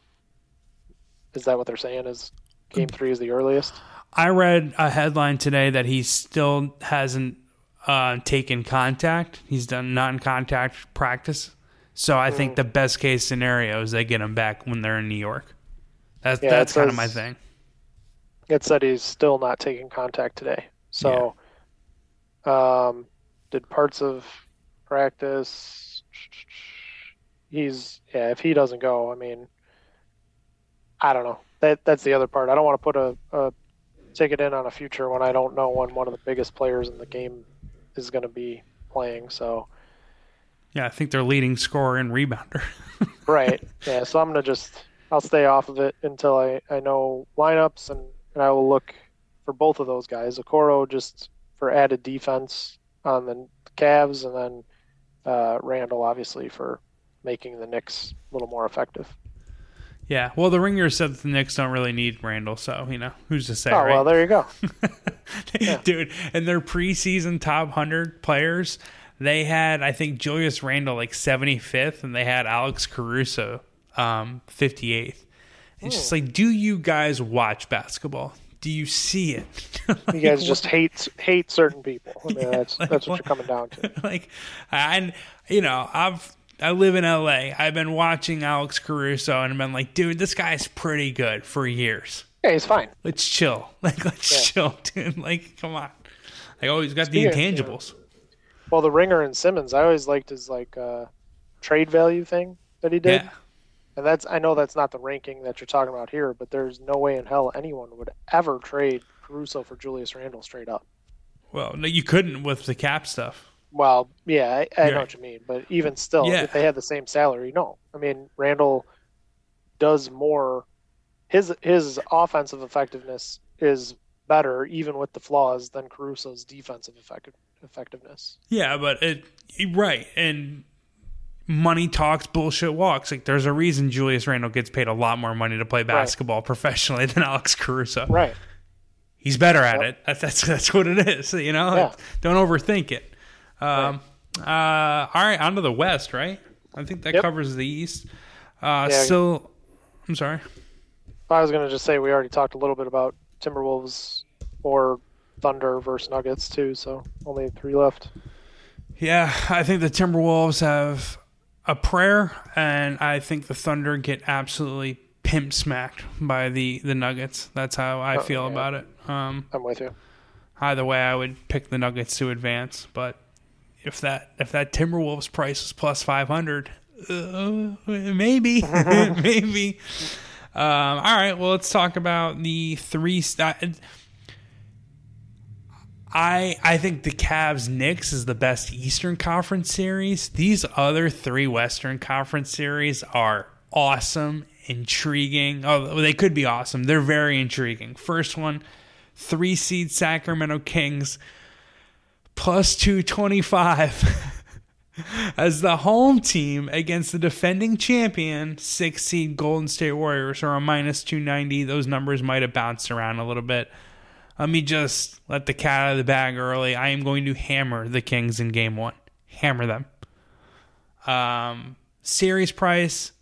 Speaker 2: is that what they're saying? Is game three is the earliest?
Speaker 1: I read a headline today that he still hasn't uh, taken contact. He's done non-contact practice. So I think the best case scenario is they get him back when they're in New York. That's
Speaker 2: Yeah,
Speaker 1: that's kind of my thing.
Speaker 2: It said he's still not taking contact today. So, um, did parts of practice? He's yeah. If he doesn't go, I mean, I don't know. That that's the other part. I don't want to put a, a ticket in on a future when I don't know when one of the biggest players in the game is going to be playing. So,
Speaker 1: Yeah, I think they're leading scorer and rebounder.
Speaker 2: right. Yeah. So I'm gonna just I'll stay off of it until I, I know lineups and, and I will look for both of those guys. Okoro just for added defense on the Cavs, and then uh, Randle obviously for making the Knicks a little more effective.
Speaker 1: Yeah, well, the ringer said that the Knicks don't really need Randle, so you know who's to say?
Speaker 2: Oh
Speaker 1: right?
Speaker 2: well, there you go,
Speaker 1: yeah. dude. And their preseason top hundred players, they had I think Julius Randle like seventy fifth, and they had Alex Caruso um, fifty eighth. It's just like, do you guys watch basketball? Do you see it?
Speaker 2: like, you guys just hate hate certain people. I mean, yeah, that's like, that's what, what you're coming down to.
Speaker 1: Like, and you know, I've I live in LA. I've been watching Alex Caruso and I've been like, dude, this guy's pretty good for years.
Speaker 2: Yeah, he's fine.
Speaker 1: Let's chill. Like, let's yeah. chill, dude. Like, come on. Like, oh, he's got Speaking the intangibles.
Speaker 2: Of, you know, well, the Ringer and Simmons, I always liked his like uh, trade value thing that he did. Yeah. And that's I know that's not the ranking that you're talking about here, but there's no way in hell anyone would ever trade Caruso for Julius Randle straight up.
Speaker 1: Well, no, you couldn't with the cap stuff.
Speaker 2: Well, yeah, I, I know what you mean, but even still, yeah. if they had the same salary, no. I mean, Randle does more. His his offensive effectiveness is better, even with the flaws, than Caruso's defensive effective, effectiveness.
Speaker 1: Yeah, but it right and money talks, bullshit walks. Like there's a reason Julius Randle gets paid a lot more money to play basketball right. professionally than Alex Caruso.
Speaker 2: Right.
Speaker 1: He's better at yep. it. That's that's that's what it is. You know, yeah. don't overthink it. Um, right. Uh, all right, on to the West, right? I think that yep. covers the East. Uh, yeah. Still, I'm sorry.
Speaker 2: I was going to just say we already talked a little bit about Timberwolves or Thunder versus Nuggets too, so only three left.
Speaker 1: Yeah, I think the Timberwolves have a prayer, and I think the Thunder get absolutely pimp smacked by the the Nuggets. That's how I oh, feel yeah. about it. Um,
Speaker 2: I'm with you.
Speaker 1: Either way, I would pick the Nuggets to advance, but if that if that Timberwolves price is plus five hundred, uh, maybe maybe. Um, all right, well, let's talk about the three. St- I I think the Cavs Knicks is the best Eastern Conference series. These other three Western Conference series are awesome, intriguing. Oh, they could be awesome. They're very intriguing. First one, three seed Sacramento Kings plus 225 as the home team against the defending champion, six seed Golden State Warriors, are a minus 290. Those numbers might have bounced around a little bit. Let me just let the cat out of the bag early. I am going to hammer the Kings in game one. Hammer them. Um, series price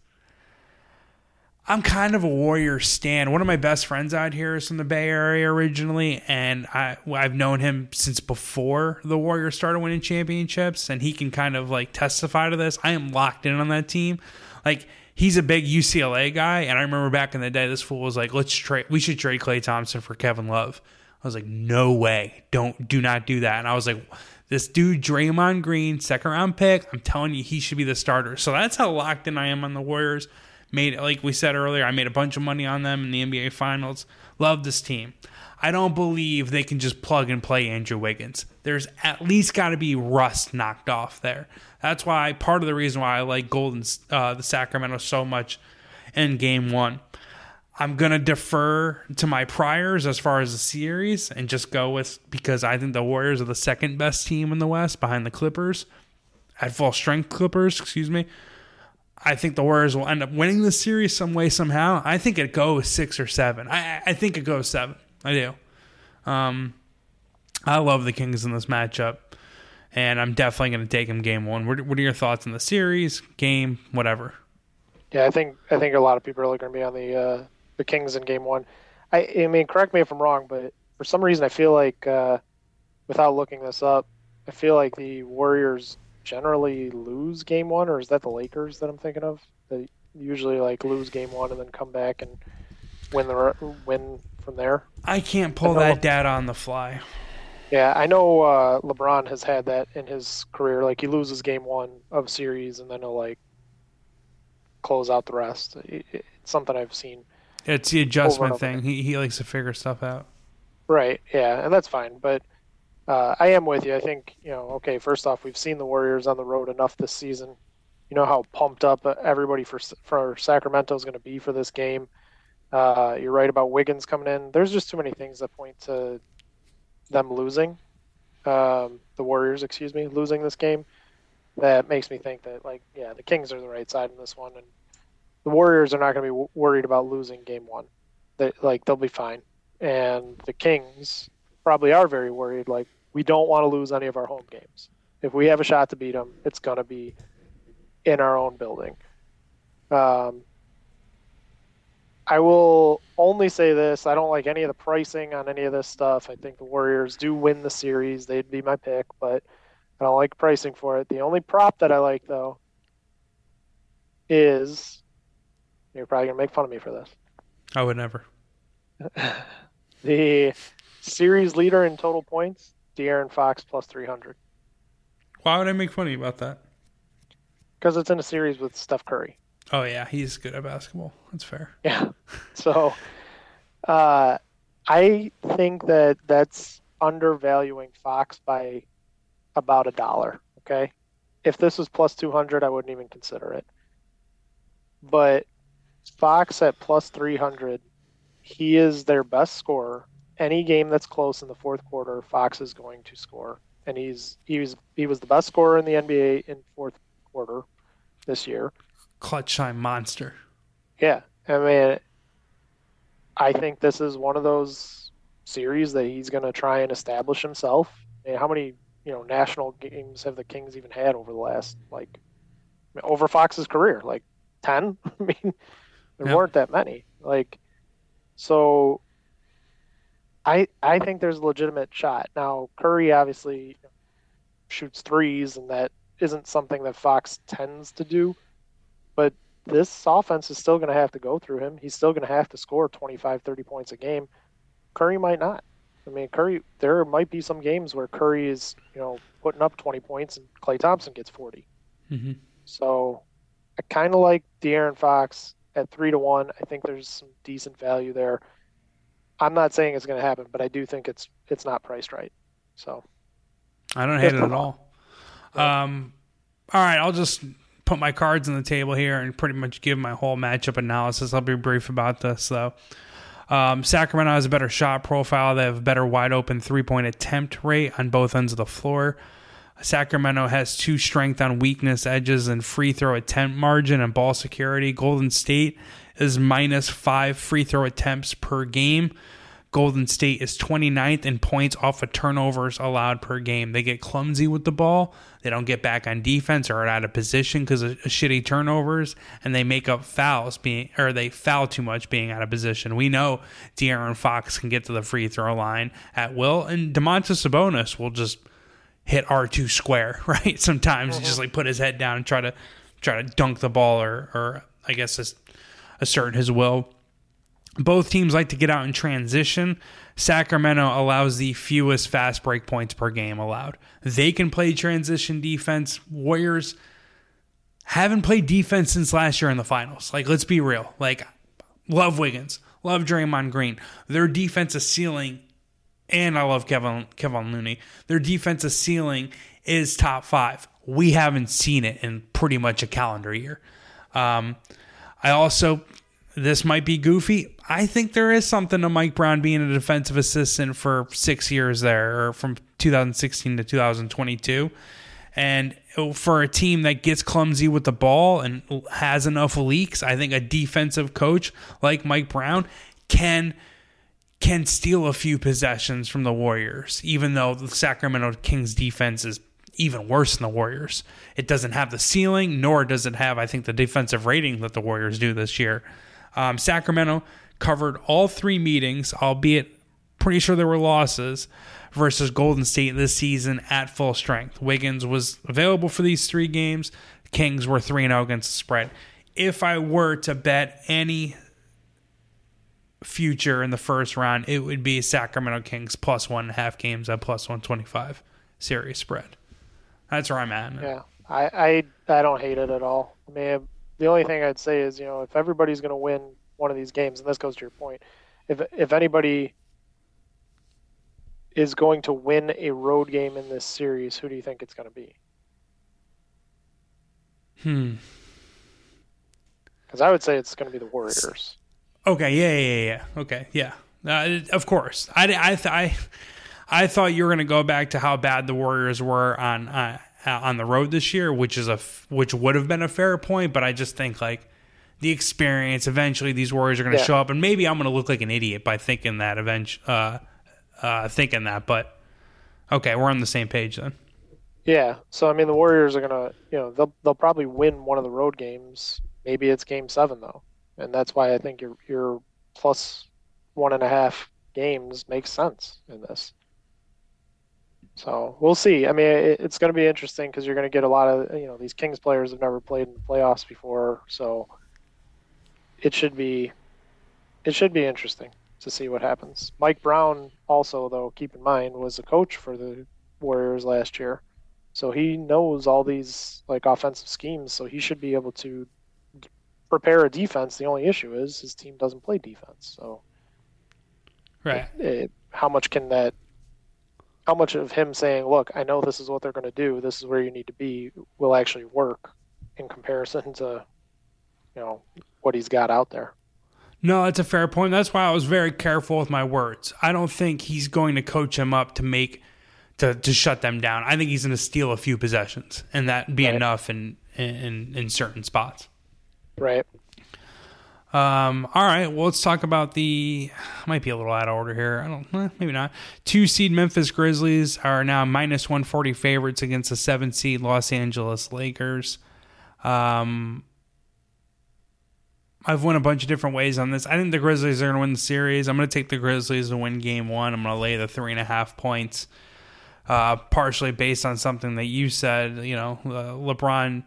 Speaker 1: I'm kind of a Warrior stan. One of my best friends out here is from the Bay Area originally, and I I've known him since before the Warriors started winning championships, and he can kind of like testify to this. I am locked in on that team. Like he's a big UCLA guy, and I remember back in the day, this fool was like, "Let's trade. We should trade Klay Thompson for Kevin Love." I was like, "No way! Don't do not do that." And I was like. This dude, Draymond Green, second round pick. I'm telling you, he should be the starter. So that's how locked in I am on the Warriors. Made like we said earlier, I made a bunch of money on them in the NBA Finals. Love this team. I don't believe they can just plug and play Andrew Wiggins. There's at least got to be rust knocked off there. That's why part of the reason why I like Golden, uh, the Sacramento so much in Game One. I'm gonna defer to my priors as far as the series and just go with because I think the Warriors are the second best team in the West behind the Clippers at full strength Clippers. Excuse me. I think the Warriors will end up winning the series some way somehow. I think it goes six or seven. I, I think it goes seven. I do. Um, I love the Kings in this matchup, and I'm definitely going to take them game one. What, what are your thoughts on the series, game, whatever?
Speaker 2: Yeah, I think I think a lot of people are going to be on the uh, the Kings in game one. I, I mean, correct me if I'm wrong, but for some reason I feel like, uh, without looking this up, I feel like the Warriors generally lose game one, or is that the Lakers that I'm thinking of? They usually like lose game one and then come back and win the win from there.
Speaker 1: I can't pull I that data on the fly.
Speaker 2: Yeah, I know uh, LeBron has had that in his career. Like he loses game one of series and then he'll like close out the rest. It, it's something I've seen.
Speaker 1: It's the adjustment thing. He he likes to figure stuff out.
Speaker 2: Right. Yeah, and that's fine. But uh, I am with you. I think you know. Okay, first off, we've seen the Warriors on the road enough this season you know how pumped up everybody for for Sacramento is going to be for this game. Uh, you're right about Wiggins coming in. There's just too many things that point to them losing, um, the Warriors, excuse me, losing this game. That makes me think that like yeah, the Kings are the right side in this one, and the Warriors are not going to be worried about losing game one. They like they'll be fine, and the Kings probably are very worried. Like we don't want to lose any of our home games. If we have a shot to beat them, it's going to be in our own building. Um, I will only say this: I don't like any of the pricing on any of this stuff. I think the Warriors do win the series; they'd be my pick, but I don't like pricing for it. The only prop that I like, though, is you're probably gonna make fun of me for this.
Speaker 1: I would never.
Speaker 2: the series leader in total points, De'Aaron Fox plus three hundred.
Speaker 1: Why would I make fun of you about that?
Speaker 2: because it's in a series with Steph Curry.
Speaker 1: Oh yeah, he's good at basketball. That's fair.
Speaker 2: Yeah. So, uh, I think that that's undervaluing Fox by about a dollar. Okay. If this was plus 200, I wouldn't even consider it. But Fox at plus 300, he is their best scorer. Any game that's close in the fourth quarter, Fox is going to score. And he's he was he was the best scorer in the NBA in fourth quarter this year.
Speaker 1: Clutch time monster.
Speaker 2: Yeah, I mean, I think this is one of those series that he's going to try and establish himself. I mean, how many you know national games have the Kings even had over the last like over Fox's career? Like ten? I mean, there yep. weren't that many. Like, so I I think there's a legitimate shot. Now Curry obviously shoots threes, and that isn't something that Fox tends to do. But this offense is still going to have to go through him. He's still going to have to score 25, 30 points a game. Curry might not. I mean, Curry, there might be some games where Curry is, you know, putting up 20 points and Klay Thompson gets 40. Mm-hmm. So I kind of like De'Aaron Fox at three to one. I think there's some decent value there. I'm not saying it's going to happen, but I do think it's it's not priced right. So
Speaker 1: I don't hate it at all. Um, all right, I'll just put my cards on the table here and pretty much give my whole matchup analysis. I'll be brief about this though. Um, Sacramento has a better shot profile. They have a better wide open three point attempt rate on both ends of the floor. Sacramento has two strength on weakness edges and free throw attempt margin and ball security. Golden State is minus five free throw attempts per game. Golden State is 29th in points off of turnovers allowed per game. They get clumsy with the ball. They don't get back on defense or are out of position because of shitty turnovers, and they make up fouls being or they foul too much being out of position. We know De'Aaron Fox can get to the free throw line at will, and Domantas Sabonis will just hit R two square right. Sometimes mm-hmm. just like put his head down and try to try to dunk the ball or or I guess assert his will. Both teams like to get out in transition. Sacramento allows the fewest fast break points per game allowed. They can play transition defense. Warriors haven't played defense since last year in the finals. Like, let's be real. Like, love Wiggins, love Draymond Green. Their defensive ceiling, and I love Kevin Kevin Looney. Their defensive ceiling is top five. We haven't seen it in pretty much a calendar year. Um, I also this might be goofy. I think there is something to Mike Brown being a defensive assistant for six years there, or from 2016 to 2022. And oh, for a team that gets clumsy with the ball and has enough leaks, I think a defensive coach like Mike Brown can can steal a few possessions from the Warriors, even though the Sacramento Kings defense is even worse than the Warriors. It doesn't have the ceiling, nor does it have, I think, the defensive rating that the Warriors do this year. Um, Sacramento covered all three meetings, albeit pretty sure there were losses, versus Golden State this season at full strength. Wiggins was available for these three games. Kings were 3 0 against the spread. If I were to bet any future in the first round, it would be Sacramento Kings plus one and a half games at plus 125 series spread. That's where I'm at.
Speaker 2: Yeah, I, I, I don't hate it at all. I mean, the only thing I'd say is, you know, if everybody's going to win one of these games, and this goes to your point, if if anybody is going to win a road game in this series, who do you think it's going to be?
Speaker 1: Hmm.
Speaker 2: Because I would say it's going to be the Warriors.
Speaker 1: Okay. Yeah. Yeah. Yeah. Okay. Yeah. Uh, of course. I I I, I thought you were going to go back to how bad the Warriors were on uh, on the road this year, which is a f- which would have been a fair point. But I just think like the experience. Eventually, these Warriors are going to
Speaker 2: Yeah.
Speaker 1: show up, and maybe I'm going to look like an idiot by thinking that. Eventually, uh, uh, thinking that. But okay, we're on the same page then.
Speaker 2: Yeah. So I mean, the Warriors are going to, you know, they'll they'll probably win one of the road games. Maybe it's Game Seven though, and that's why I think your your plus one and a half games makes sense in this. So we'll see. I mean, it, it's going to be interesting because you're going to get a lot of you know these Kings players have never played in the playoffs before, so it should be it should be interesting to see what happens. Mike Brown also, though, keep in mind, was a coach for the Warriors last year, so he knows all these like offensive schemes. So he should be able to prepare a defense. The only issue is his team doesn't play defense. So
Speaker 1: Right.
Speaker 2: it, how much can that how much of him saying look i know this is what they're going to do this is where you need to be will actually work in comparison to you know what he's got out there
Speaker 1: No, that's a fair point. That's why I was very careful with my words. I don't think he's going to coach them up to make to, to shut them down. I think he's going to steal a few possessions, and that be
Speaker 2: Right.
Speaker 1: enough in, in in certain spots.
Speaker 2: right
Speaker 1: Um, all right, well, let's talk about the might be a little out of order here. I don't, eh, maybe not. Two seed Memphis Grizzlies are now minus one forty favorites against the seven seed Los Angeles Lakers. Um, I've went a bunch of different ways on this. I think the Grizzlies are going to win the series. I'm going to take the Grizzlies to win Game One. I'm going to lay the three and a half points, uh, partially based on something that you said. You know, uh, LeBron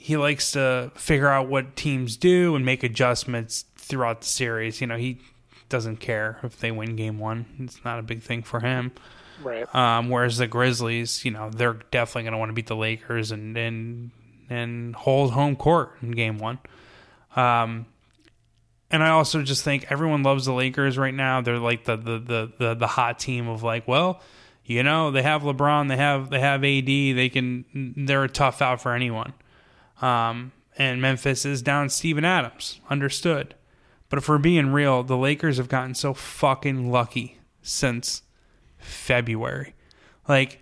Speaker 1: he likes to figure out what teams do and make adjustments throughout the series. You know, he doesn't care if they win game one. It's not a big thing for him.
Speaker 2: right
Speaker 1: Um, whereas the Grizzlies, you know, they're definitely going to want to beat the Lakers and and and hold home court in game one. Um, and I also just think everyone loves the Lakers right now. They're like the the the the, the hot team of like, well, you know, they have LeBron, they have they have AD, they can they're a tough out for anyone. Um, and Memphis is down Steven Adams, understood. But if we're being real, the Lakers have gotten so fucking lucky since February. Like,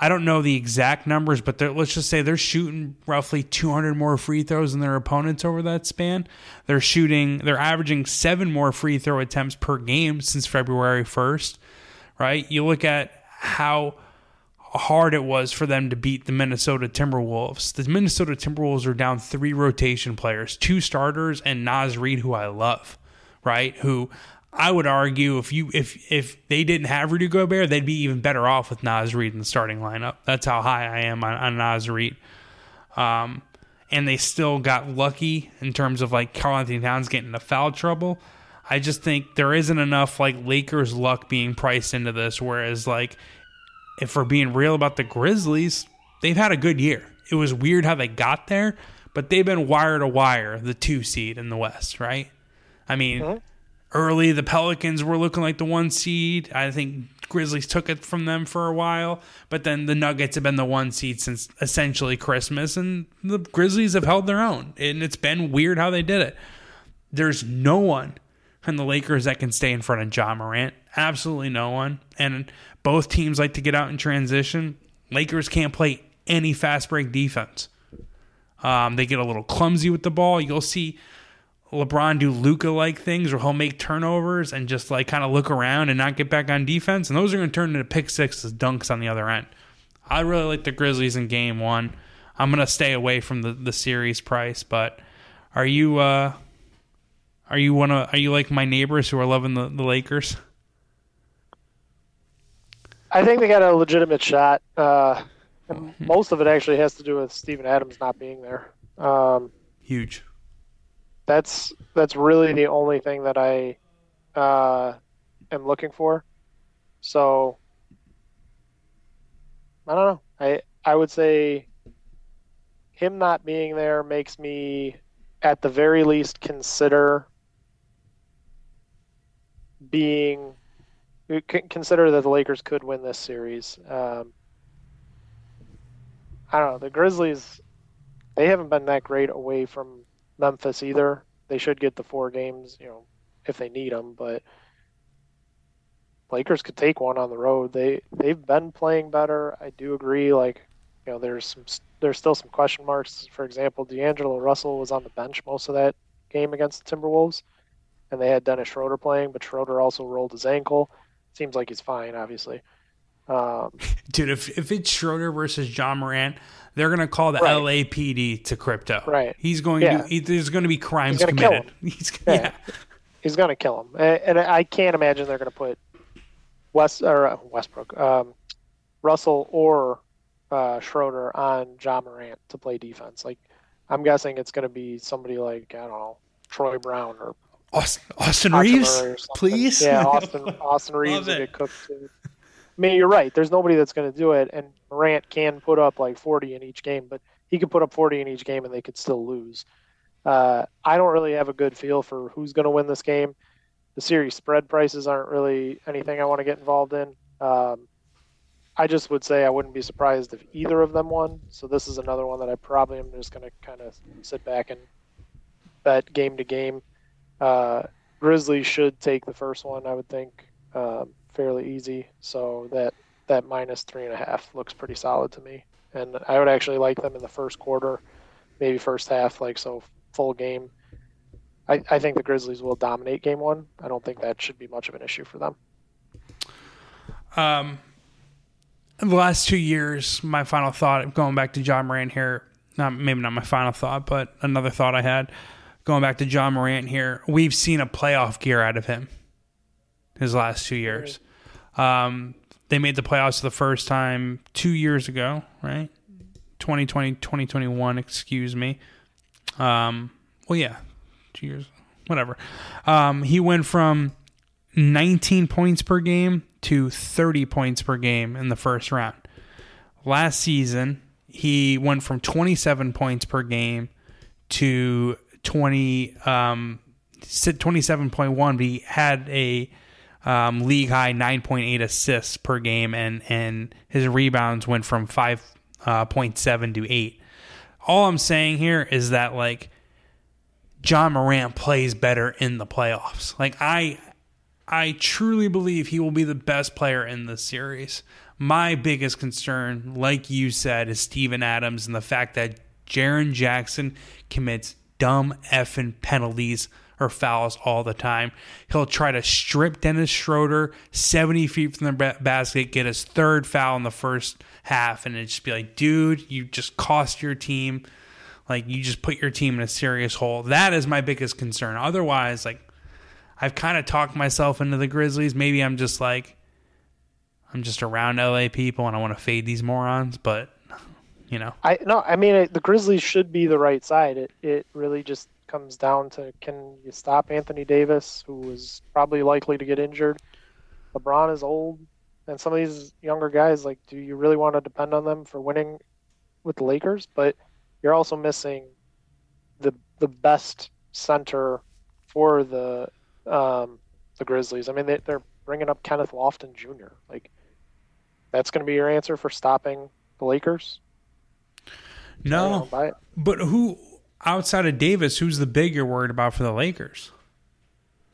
Speaker 1: I don't know the exact numbers, but let's just say they're shooting roughly 200 more free throws than their opponents over that span. They're shooting, they're averaging seven more free throw attempts per game since February 1st, right? You look at how hard it was for them to beat the Minnesota Timberwolves. The Minnesota Timberwolves are down three rotation players, two starters, and Naz Reid, who I love, right? Who I would argue if you if if they didn't have Rudy Gobert, they'd be even better off with Naz Reid in the starting lineup. That's how high I am on, on Naz Reid. Um, and they still got lucky in terms of like Karl-Anthony Towns getting into foul trouble. I just think there isn't enough like Lakers luck being priced into this. Whereas like if we're being real about the Grizzlies, they've had a good year. It was weird how they got there, but they've been wire to wire, the two seed in the West, right? I mean, mm-hmm. early the Pelicans were looking like the one seed. I think Grizzlies took it from them for a while, but then the Nuggets have been the one seed since essentially Christmas, and the Grizzlies have held their own. And it's been weird how they did it. There's no one in the Lakers that can stay in front of Ja Morant. Absolutely no one. And both teams like to get out in transition. Lakers can't play any fast break defense. Um, they get a little clumsy with the ball. You'll see LeBron do Luka like things where he'll make turnovers and just like kind of look around and not get back on defense. And those are going to turn into pick sixes, dunks on the other end. I really like the Grizzlies in game one. I'm going to stay away from the, the series price, but are you, uh, are you one of, are you like my neighbors who are loving the, the Lakers?
Speaker 2: I think they got a legitimate shot uh, and most of it actually has to do with Steven Adams not being there um,
Speaker 1: Huge.
Speaker 2: that's that's really the only thing that I uh, am looking for. So I don't know. I I would say him not being there makes me at the very least consider being c- consider that the Lakers could win this series. Um, I don't know. The Grizzlies, they haven't been that great away from Memphis either. They should get the four games, you know, if they need them. But Lakers could take one on the road. They they've been playing better. I do agree. Like, you know, there's some there's still some question marks. For example, D'Angelo Russell was on the bench most of that game against the Timberwolves, and they had Dennis Schroeder playing, but Schroeder also rolled his ankle. Seems like he's fine, obviously. Um,
Speaker 1: Dude, if if it's Schroeder versus Ja Morant, they're gonna call the
Speaker 2: Right.
Speaker 1: LAPD to crypto.
Speaker 2: Right.
Speaker 1: He's going
Speaker 2: Yeah.
Speaker 1: to. He, there's going to be crimes
Speaker 2: He's
Speaker 1: committed. He's
Speaker 2: Yeah.
Speaker 1: yeah.
Speaker 2: he's going to kill him, A- and I can't imagine they're going to put West or uh, Westbrook, um, Russell or uh, Schroeder on Ja Morant to play defense. Like, I'm guessing it's going to be somebody like I don't know Troy Brown or
Speaker 1: Austin, Austin
Speaker 2: Reaves,
Speaker 1: please.
Speaker 2: Yeah, Austin Austin Reaves
Speaker 1: Love
Speaker 2: will
Speaker 1: it.
Speaker 2: get cooked too. I mean, you're right. There's nobody that's going to do it, and Morant can put up like 40 in each game, but he could put up 40 in each game, and they could still lose. Uh, I don't really have a good feel for who's going to win this game. The series spread prices aren't really anything I want to get involved in. Um, I just would say I wouldn't be surprised if either of them won. So this is another one that I probably am just going to kind of sit back and bet game to game. Uh, Grizzlies should take the first one, I would think, um, fairly easy. So that that minus three and a half looks pretty solid to me, and I would actually like them in the first quarter, maybe first half, like so full game. I, I think the Grizzlies will dominate game one. I don't think that should be much of an issue for them.
Speaker 1: Um, the last two years, my final thought, going back to Ja Morant here, not maybe not my final thought, but another thought I had, going back to Ja Morant here, we've seen a playoff gear out of him his last two years. Um, they made the playoffs for the first time two years ago, right? 2020, 2021, excuse me. Um, well, yeah, two years, whatever. Um, he went from 19 points per game to 30 points per game in the first round. Last season, he went from 27 points per game to 20 um 27.1 but he had a um, league high 9.8 assists per game and and his rebounds went from 5.7 to 8 all i'm saying here is that like Ja Morant plays better in the playoffs like i I truly believe he will be the best player in this series. My biggest concern, like you said, is Steven Adams and the fact that Jaren Jackson commits dumb effing penalties or fouls all the time. He'll try to strip Dennis Schroeder 70 feet from the basket, get his third foul in the first half, and it just be like, dude, you just cost your team. Like, you just put your team in a serious hole. That is my biggest concern. Otherwise, like, I've kind of talked myself into the Grizzlies. Maybe I'm just like, I'm just around LA people and I want to fade these morons, but you know,
Speaker 2: I no, I mean it, the Grizzlies should be the right side. It it really just comes down to can you stop Anthony Davis, who is probably likely to get injured. LeBron is old, and some of these younger guys, like, do you really want to depend on them for winning with the Lakers? But you're also missing the the best center for the um, the Grizzlies. I mean, they, they're bringing up Kenneth Lofton Jr. Like, that's going to be your answer for stopping the Lakers.
Speaker 1: No,
Speaker 2: buy it.
Speaker 1: but who outside of Davis, who's the big you're worried about for the Lakers?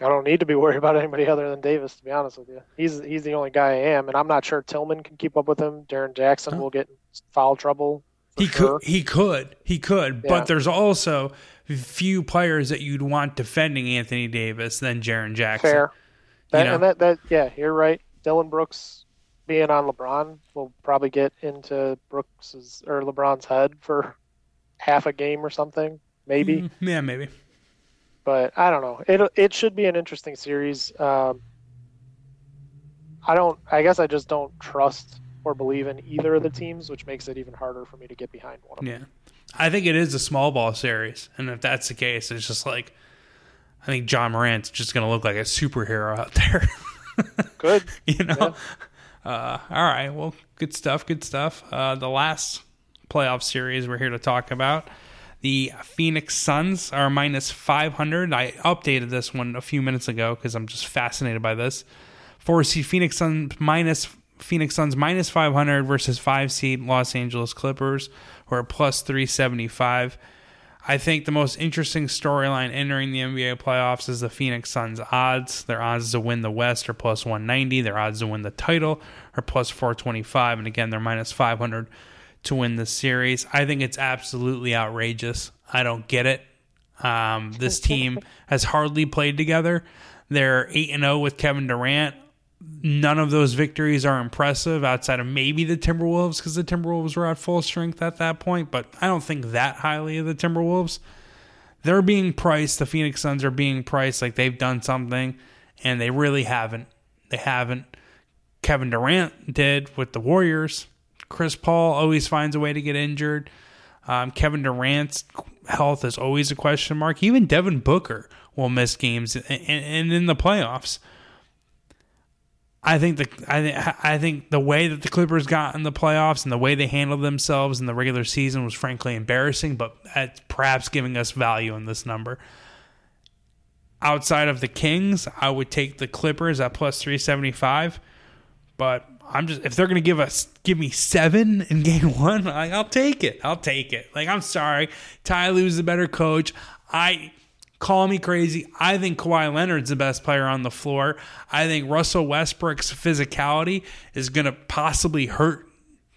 Speaker 2: I don't need to be worried about anybody other than Davis, to be honest with you. He's he's the only guy I am, and I'm not sure Tillman can keep up with him. Darren Jackson will get in foul trouble.
Speaker 1: He
Speaker 2: sure.
Speaker 1: could, he could, he could,
Speaker 2: Yeah.
Speaker 1: but there's also few players that you'd want defending Anthony Davis than Jaren Jackson.
Speaker 2: Fair. That,
Speaker 1: know?
Speaker 2: And that, that, yeah, you're right. Dillon Brooks being on LeBron will probably get into Brooks's or LeBron's head for half a game or something, maybe.
Speaker 1: Mm, yeah, maybe.
Speaker 2: but I don't know. It it should be an interesting series. Um, I don't. I guess I just don't trust or believe in either of the teams, which makes it even harder for me to get behind one of them.
Speaker 1: Yeah. I think it is a small ball series. And if that's the case, it's just like, I think Ja Morant's just going to look like a superhero out there.
Speaker 2: Good.
Speaker 1: you know? Uh, all right. Well, good stuff. Good stuff. Uh, the last playoff series we're here to talk about. The Phoenix Suns are minus 500. I updated this one a few minutes ago because I'm just fascinated by this. Four seed Phoenix Suns minus Phoenix Suns minus 500 versus five seed Los Angeles Clippers, who are plus 375. I think the most interesting storyline entering the NBA playoffs is the Phoenix Suns odds. Their odds to win the West are plus 190. Their odds to win the title are plus 425. And again, they're minus 500 to win the series. I think it's absolutely outrageous. I don't get it. Um, this team has hardly played together. They're 8 and 0 with Kevin Durant. None of those victories are impressive outside of maybe the Timberwolves because the Timberwolves were at full strength at that point, but I don't think that highly of the Timberwolves. They're being priced, the Phoenix Suns are being priced like they've done something, and they really haven't. They haven't. Kevin Durant did with the Warriors. Chris Paul always finds a way to get injured. Um, Kevin Durant's health is always a question mark. Even Devin Booker will miss games and, and in the playoffs. I think the I, I think the way that the Clippers got in the playoffs and the way they handled themselves in the regular season was frankly embarrassing, but perhaps giving us value in this number. Outside of the Kings, I would take the Clippers at plus three seventy five, but I'm just if they're gonna give us give me seven in game one, like I'll take it. I'll take it. Like I'm sorry, Ty Lue's the better coach. I call me crazy. I think Kawhi Leonard's the best player on the floor. I think Russell Westbrook's physicality is gonna possibly hurt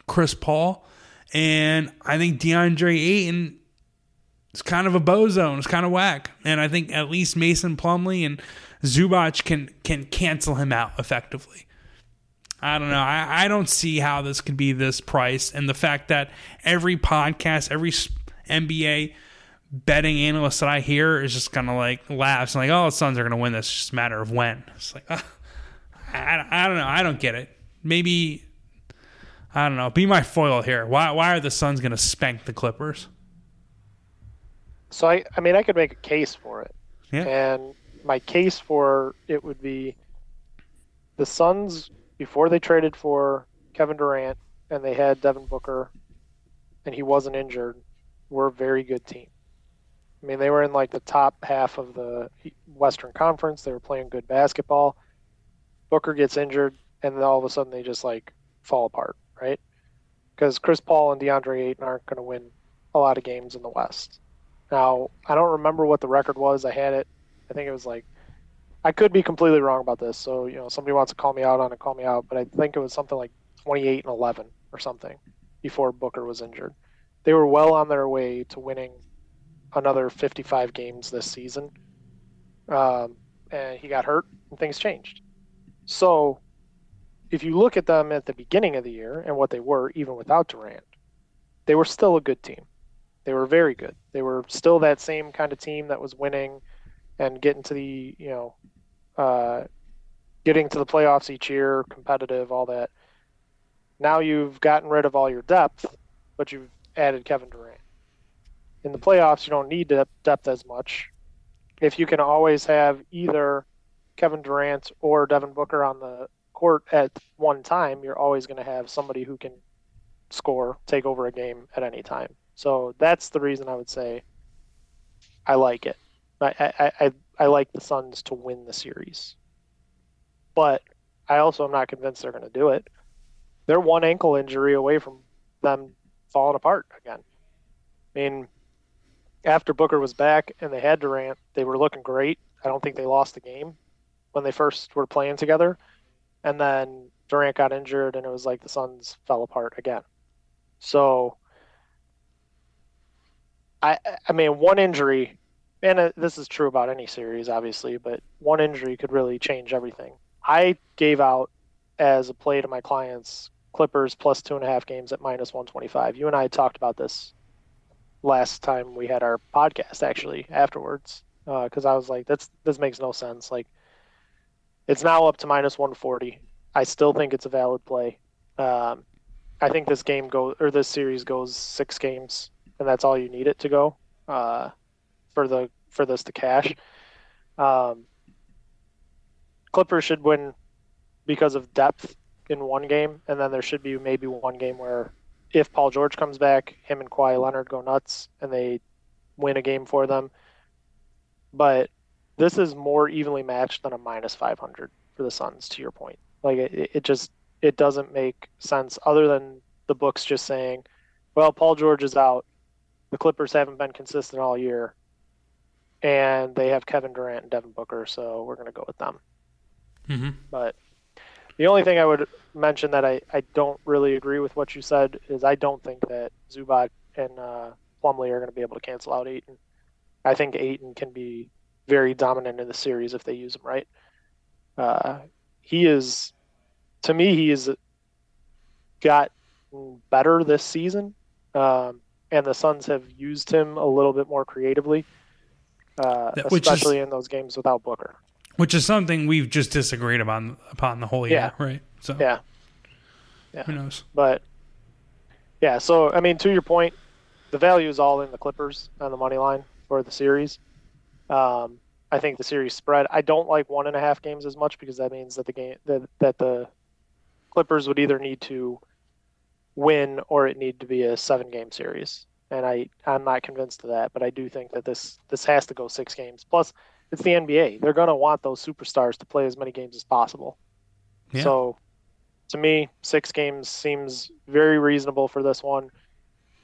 Speaker 1: Chris Paul, and I think DeAndre Ayton is kind of a bozo. And it's kind of whack, and I think at least Mason Plumlee and Zubac can can cancel him out effectively. I don't know. I, I don't see how this could be this price. And the fact that every podcast, every NBA betting analyst that I hear is just kind of like laughs and like, oh, the Suns are going to win this. It's just a matter of when. It's like, uh, I, I don't know. I don't get it. Maybe, I don't know. Be my foil here. Why, why are the Suns going to spank the Clippers?
Speaker 2: So, I, I mean, I could make a case for it.
Speaker 1: Yeah.
Speaker 2: And my case for it would be the Suns before they traded for Kevin Durant and they had Devin Booker and he wasn't injured, were a very good team. I mean, they were in like the top half of the Western Conference. They were playing good basketball. Booker gets injured, and then all of a sudden they just like fall apart, right? Because Chris Paul and DeAndre Ayton aren't going to win a lot of games in the West. Now, I don't remember what the record was. I had it. I think it was like I could be completely wrong about this. So, you know, somebody wants to call me out on it, call me out. But I think it was something like 28 and 11 or something before Booker was injured. They were well on their way to winning another 55 games this season. Um, and he got hurt and things changed. So, if you look at them at the beginning of the year and what they were, even without Durant, they were still a good team. They were very good. They were still that same kind of team that was winning and getting to the, you know, uh, getting to the playoffs each year, competitive, all that. Now you've gotten rid of all your depth, but you've added Kevin Durant. In the playoffs, you don't need depth as much. If you can always have either Kevin Durant or Devin Booker on the court at one time, you're always going to have somebody who can score, take over a game at any time. So that's the reason I would say I like it. I, I, I, I like the Suns to win the series. But I also am not convinced they're going to do it. They're one ankle injury away from them falling apart again. I mean, after Booker was back and they had Durant, they were looking great. I don't think they lost the game when they first were playing together. And then Durant got injured and it was like the Suns fell apart again. So I I mean one injury and this is true about any series, obviously, but one injury could really change everything. I gave out as a play to my clients Clippers plus two and a half games at minus 125. You and I talked about this last time we had our podcast, actually, afterwards, because uh, I was like, "That's this makes no sense." Like, it's now up to minus 140. I still think it's a valid play. Um, I think this game goes or this series goes six games, and that's all you need it to go. Uh, for the for this to cash. Um, Clippers should win because of depth in one game, and then there should be maybe one game where if Paul George comes back, him and Kawhi Leonard go nuts and they win a game for them. But this is more evenly matched than a minus 500 for the Suns. To your point, like it, it just it doesn't make sense other than the books just saying, well, Paul George is out. The Clippers haven't been consistent all year. And they have Kevin Durant and Devin Booker, so we're going to go with them.
Speaker 1: Mm-hmm.
Speaker 2: But the only thing I would mention that I, I don't really agree with what you said is I don't think that Zubac and uh, Plumlee are going to be able to cancel out Ayton. I think Ayton can be very dominant in the series if they use him right. Uh, he is, to me, he has got better this season, um, and the Suns have used him a little bit more creatively, uh, especially is, in those games without Booker.
Speaker 1: Which is something we've just disagreed upon upon the whole year, yeah. right? So
Speaker 2: yeah, yeah.
Speaker 1: Who knows?
Speaker 2: But yeah, so I mean, to your point, the value is all in the Clippers on the money line for the series. Um, I think the series spread. I don't like one and a half games as much because that means that the game that that the Clippers would either need to win or it need to be a seven game series. And I I'm not convinced of that, but I do think that this this has to go six games. Plus, it's the NBA. They're going to want those superstars to play as many games as possible. Yeah. So, to me, six games seems very reasonable for this one,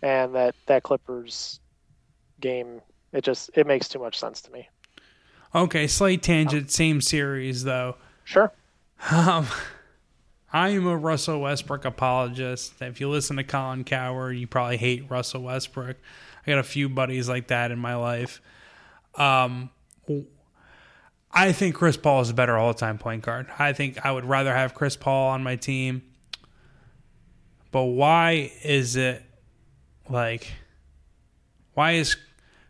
Speaker 2: and that that Clippers game it just it makes too much sense to me.
Speaker 1: Okay, slight tangent, same series though.
Speaker 2: Sure.
Speaker 1: Um, I am a Russell Westbrook apologist. If you listen to Colin Cowherd, you probably hate Russell Westbrook. I got a few buddies like that in my life. Um, I think Chris Paul is a better all-time point guard. I think I would rather have Chris Paul on my team. But why is it like why is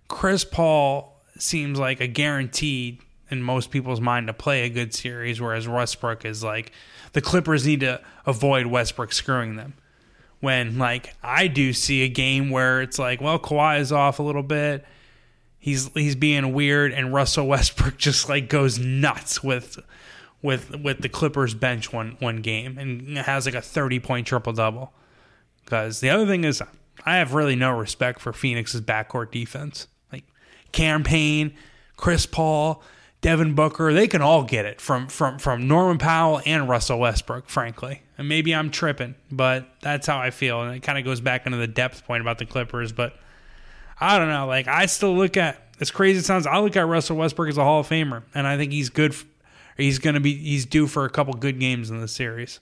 Speaker 1: Chris Paul seems like a guaranteed in most people's mind to play a good series, whereas Westbrook is like the Clippers need to avoid Westbrook screwing them. When like I do see a game where it's like, well, Kawhi is off a little bit, he's he's being weird, and Russell Westbrook just like goes nuts with with with the Clippers bench one one game and has like a thirty point triple double. Because the other thing is, I have really no respect for Phoenix's backcourt defense. Cam Payne, Chris Paul, Devin Booker, they can all get it from from from Norman Powell and Russell Westbrook, frankly. And maybe I'm tripping, but that's how I feel. And it kind of goes back into the depth point about the Clippers, but I don't know. Like I still look at as crazy as it sounds, I look at Russell Westbrook as a Hall of Famer, and I think he's good. For, He's going to be he's due for a couple good games in the series.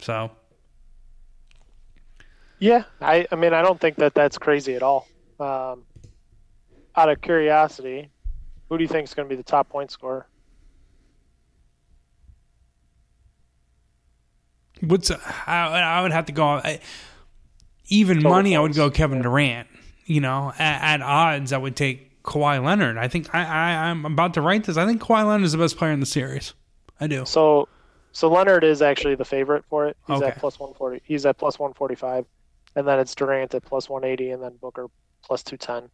Speaker 1: So,
Speaker 2: yeah, I I mean I don't think that that's crazy at all. Um, out of curiosity, who do you think is going to be the top point scorer?
Speaker 1: What's I, I would have to go I, even Total money. Points. I would go Kevin yeah. Durant. You know, at, at, odds, I would take Kawhi Leonard. I think I, I I'm about to write this. I think Kawhi Leonard is the best player in the series. I do.
Speaker 2: So, so Leonard is actually the favorite for it. He's okay. at plus one forty. He's at plus one forty five, and then it's Durant at plus one eighty, and then Booker plus two ten.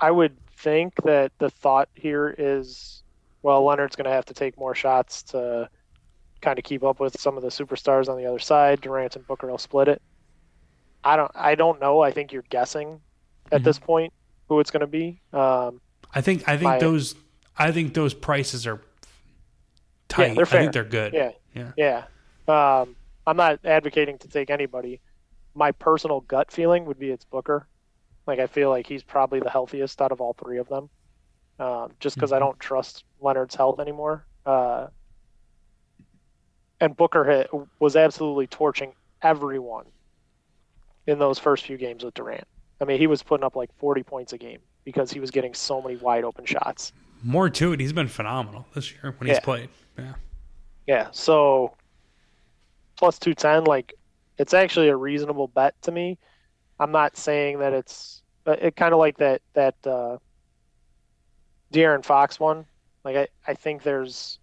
Speaker 2: I would think that the thought here is, well, Leonard's going to have to take more shots to kind of keep up with some of the superstars on the other side. Durant and Booker will split it. I don't. I don't know. I think you're guessing at mm-hmm. this point who it's going to be. Um,
Speaker 1: I think. I think my, those. I think those prices are tight. Yeah, they're fair. I think they're good.
Speaker 2: Yeah. Yeah. Yeah. Um, I'm not advocating to take anybody. My personal gut feeling would be it's Booker. Like I feel like he's probably the healthiest out of all three of them, um, just because mm-hmm. I don't trust Leonard's health anymore. Uh, and Booker hit, was absolutely torching everyone in those first few games with Durant. I mean, he was putting up like 40 points a game because he was getting so many wide open shots.
Speaker 1: More to it, he's been phenomenal this year when yeah. he's played. Yeah.
Speaker 2: Yeah. So plus 210, like, it's actually a reasonable bet to me. I'm not saying that it's it kind of like that that uh, De'Aaron Fox one. Like I, I think there's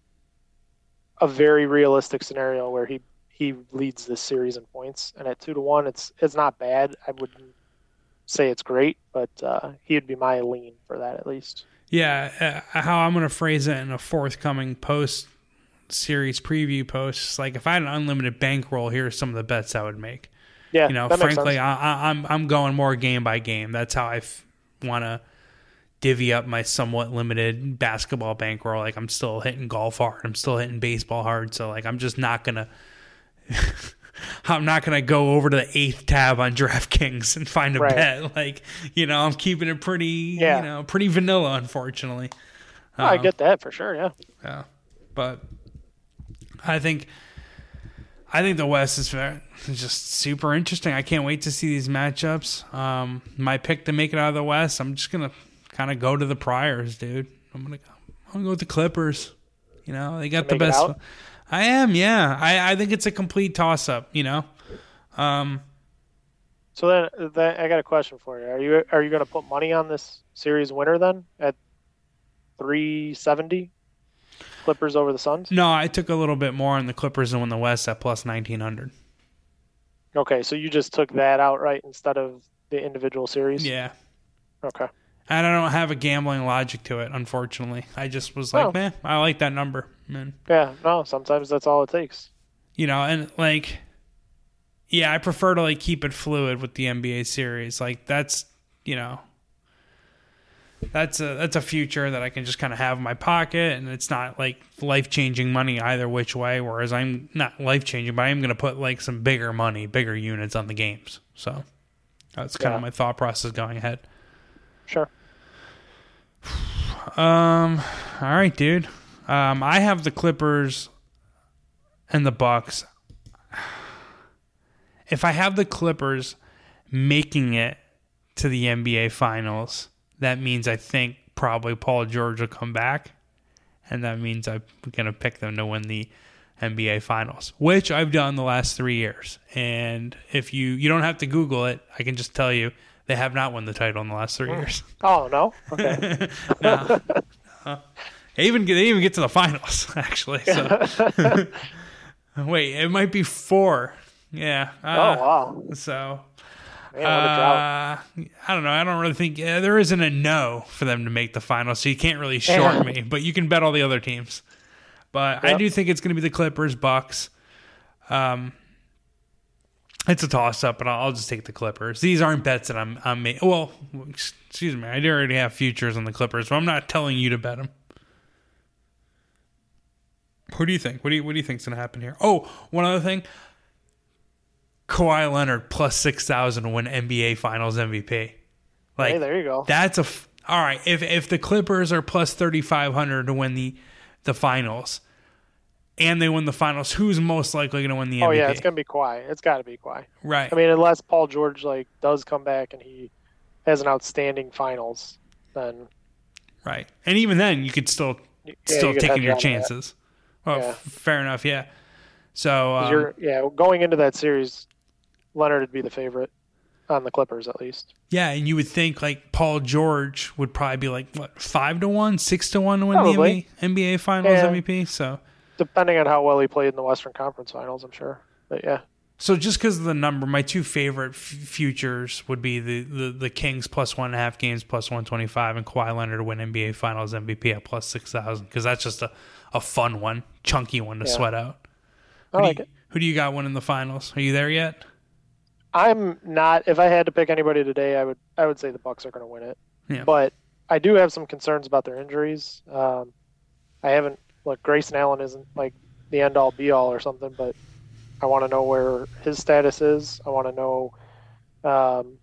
Speaker 2: a very realistic scenario where he he leads this series in points, and at two to one, it's it's not bad. I wouldn't say it's great, but uh, he'd be my lean for that at least.
Speaker 1: Yeah, uh, how I'm going to phrase it in a forthcoming post series preview post. Like if I had an unlimited bankroll, here's some of the bets I would make.
Speaker 2: Yeah,
Speaker 1: you know, frankly, I, am I'm, I'm going more game by game. That's how I f- want to divvy up my somewhat limited basketball bankroll. Like I'm still hitting golf hard, I'm still hitting baseball hard. So like I'm just not gonna I'm not gonna go over to the eighth tab on DraftKings and find a
Speaker 2: Right.
Speaker 1: bet. Like, you know, I'm keeping it pretty,
Speaker 2: Yeah.
Speaker 1: you know, pretty vanilla, unfortunately.
Speaker 2: Oh, I
Speaker 1: Um,
Speaker 2: get that for sure. Yeah.
Speaker 1: yeah, but I think I think the West is just super interesting. I can't wait to see these matchups. Um, my pick to make it out of the West, I'm just gonna kind of go to the Priors, dude. I'm gonna go, I'm gonna go with the Clippers. You know, they got the best. I am, yeah. I, I think it's a complete toss up. You know, um,
Speaker 2: So then, then I got a question for you. Are you are you going to put money on this series winner then at 370? Clippers over the Suns?
Speaker 1: no, I took a little bit more on the Clippers to win the West at plus 1900.
Speaker 2: Okay, so you just took that outright instead of the individual series?
Speaker 1: Yeah.
Speaker 2: Okay.
Speaker 1: And I don't have a gambling logic to it, unfortunately. I just was like,
Speaker 2: Oh.
Speaker 1: man, I like that number, man.
Speaker 2: Yeah, no, sometimes that's all it takes.
Speaker 1: You know, and like, yeah, I prefer to like keep it fluid with the NBA series. Like that's, you know, that's a that's a future that I can just kind of have in my pocket, and it's not like life changing money either which way. Whereas I'm not life changing, but I am going to put like some bigger money, bigger units on the games. So that's kind
Speaker 2: Yeah.
Speaker 1: of my thought process going ahead.
Speaker 2: Sure.
Speaker 1: Um. All right, dude. Um. I have the Clippers and the Bucks. If I have the Clippers making it to the NBA Finals, that means I think probably Paul George will come back, and that means I'm gonna pick them to win the NBA Finals, which I've done the last three years. And if you you don't have to Google it, I can just tell you they have not won the title in the last three years.
Speaker 2: Oh, no? Okay.
Speaker 1: No. No. They even get they even get to the finals actually. So wait, it might be four. Yeah.
Speaker 2: oh,
Speaker 1: Uh,
Speaker 2: wow.
Speaker 1: So
Speaker 2: Man, what a drought.
Speaker 1: uh, I don't know. I don't really think yeah, there isn't a no for them to make the finals, so you can't really short
Speaker 2: Yeah.
Speaker 1: me. But you can bet all the other teams. But I do think it's going to be the Clippers, Bucks. Um, it's a toss up, but I'll, I'll just take the Clippers. These aren't bets that I'm I'm making. Well, excuse me, I do already have futures on the Clippers, but I'm not telling you to bet them. Who do you think? What do you what do you think's going to happen here? Oh, one other thing. Kawhi Leonard plus six thousand to win NBA Finals MVP. Like
Speaker 2: hey, there you go.
Speaker 1: that's a f- all right. If if the Clippers are plus thirty five hundred to win the the finals, and they win the finals, who's most likely going to win the NBA?
Speaker 2: oh,
Speaker 1: MVP?
Speaker 2: yeah, it's going to be Kawhi. It's got to be Kawhi.
Speaker 1: right.
Speaker 2: I mean, unless Paul George like does come back and he has an outstanding finals, then
Speaker 1: right. And even then, you could still
Speaker 2: yeah,
Speaker 1: still
Speaker 2: you
Speaker 1: taking your
Speaker 2: chances. that.
Speaker 1: Well,
Speaker 2: Yeah.
Speaker 1: f- fair enough. Yeah. So um,
Speaker 2: You're, yeah, going into that series, Leonard would be the favorite on the Clippers at least.
Speaker 1: yeah, and you would think like Paul George would probably be like what five to one, six to one to win
Speaker 2: Probably.
Speaker 1: the NBA, Finals
Speaker 2: Yeah.
Speaker 1: MVP. So
Speaker 2: Depending on how well he played in the Western Conference Finals, I'm sure. But yeah,
Speaker 1: So just because of the number, my two favorite f- futures would be the, the, the Kings plus one and a half games plus one twenty five, and Kawhi Leonard to win NBA Finals MVP at plus six thousand. Because that's just a, a fun one, chunky one to
Speaker 2: Yeah.
Speaker 1: sweat out.
Speaker 2: I
Speaker 1: Who,
Speaker 2: like
Speaker 1: do you,
Speaker 2: it.
Speaker 1: who do you got winning the finals? Are you there yet?
Speaker 2: I'm not. If I had to pick anybody today, I would. I would say the Bucks are going to win it.
Speaker 1: Yeah.
Speaker 2: But I do have some concerns about their injuries. Um, I haven't. Look, Grayson Allen isn't like the end all be all or something, but I want to know where his status is. I want to know um,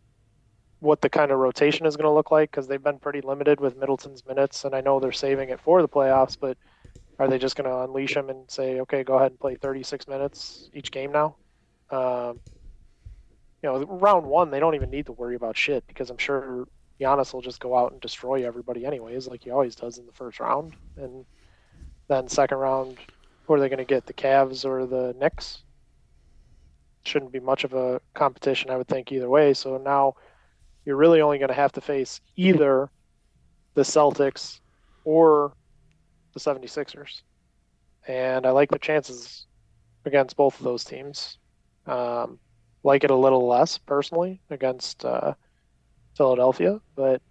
Speaker 2: what the kind of rotation is going to look like because they've been pretty limited with Middleton's minutes, and I know they're saving it for the playoffs, but are they just going to unleash him and say, okay, go ahead and play 36 minutes each game now? Um, you know, round one, they don't even need to worry about shit because I'm sure Giannis will just go out and destroy everybody anyways, like he always does in the first round. And then second round, who are they going to get? The Cavs or the Knicks? Shouldn't be much of a competition, I would think, either way. So now you're really only going to have to face either the Celtics or the 76ers. And I like the chances against both of those teams. Um, like it a little less personally against uh, Philadelphia, but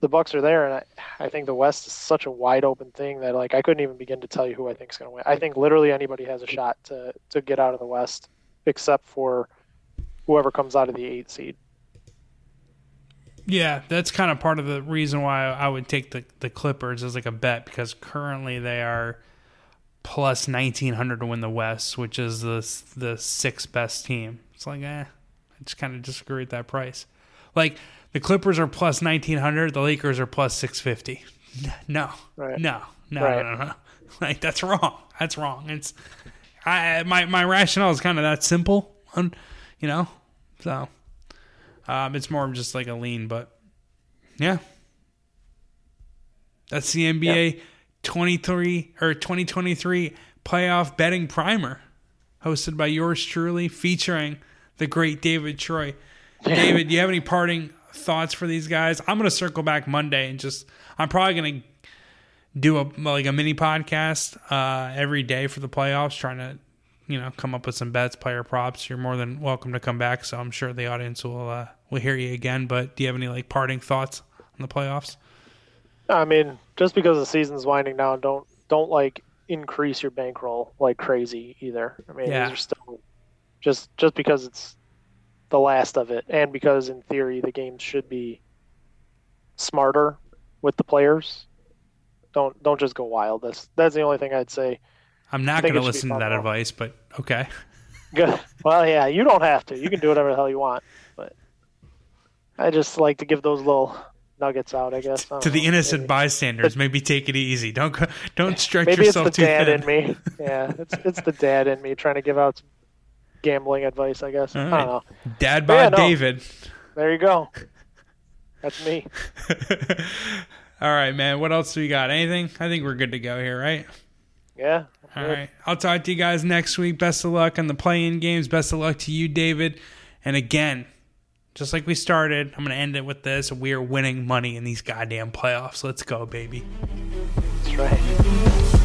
Speaker 2: the Bucks are there, and I, I think the West is such a wide open thing that like I couldn't even begin to tell you who I think is going to win. I think literally anybody has a shot to to get out of the West, except for whoever comes out of the eight seed.
Speaker 1: Yeah, that's kind of part of the reason why I would take the, the Clippers as like a bet because currently they are plus 1900 to win the West, which is the the sixth best team. It's like, eh, I just kind of disagree with that price. Like the Clippers are plus 1900, the Lakers are plus 650. No,
Speaker 2: Right.
Speaker 1: no, no,
Speaker 2: Right.
Speaker 1: no, no, no. Like that's wrong. That's wrong. It's I my my rationale is kind of that simple, you know. So um, it's more of just like a lean, but yeah, that's the NBA 23 or 2023 playoff betting primer, hosted by yours truly, featuring the great David Troy. David, do you have any parting thoughts for these guys? I'm gonna circle back Monday and just I'm probably gonna do a like a mini podcast uh, every day for the playoffs, trying to you know come up with some bets, player props. You're more than welcome to come back, so I'm sure the audience will uh, will hear you again. But do you have any like parting thoughts on the playoffs?
Speaker 2: I mean, just because the season's winding down, don't don't like increase your bankroll like crazy either. I mean,
Speaker 1: Yeah.
Speaker 2: these are still just just because it's the last of it, and because in theory the game should be smarter with the players. Don't don't just go wild. That's that's the only thing I'd say.
Speaker 1: I'm not going to listen to that advice, but okay.
Speaker 2: Good. Well, yeah, you don't have to. You can do whatever the hell you want, but I just like to give those little nuggets out. I guess I
Speaker 1: to the
Speaker 2: know.
Speaker 1: innocent
Speaker 2: Maybe-
Speaker 1: bystanders, maybe take it easy. Don't go, don't stretch
Speaker 2: Maybe it's
Speaker 1: yourself
Speaker 2: the
Speaker 1: too
Speaker 2: dad
Speaker 1: thin.
Speaker 2: in me. Yeah, it's it's the dad in me trying to give out some gambling advice. I guess.
Speaker 1: All
Speaker 2: I don't know.
Speaker 1: Dad
Speaker 2: But yeah, no.
Speaker 1: David.
Speaker 2: There you go. That's me.
Speaker 1: All right, man. What else do we got? Anything? I think we're good to go here, right?
Speaker 2: Yeah.
Speaker 1: All right. I'll talk to you guys next week. Best of luck on the play-in games. Best of luck to you, David. And again, just like we started, I'm going to end it with this. We are winning money in these goddamn playoffs. Let's go, baby.
Speaker 2: That's right.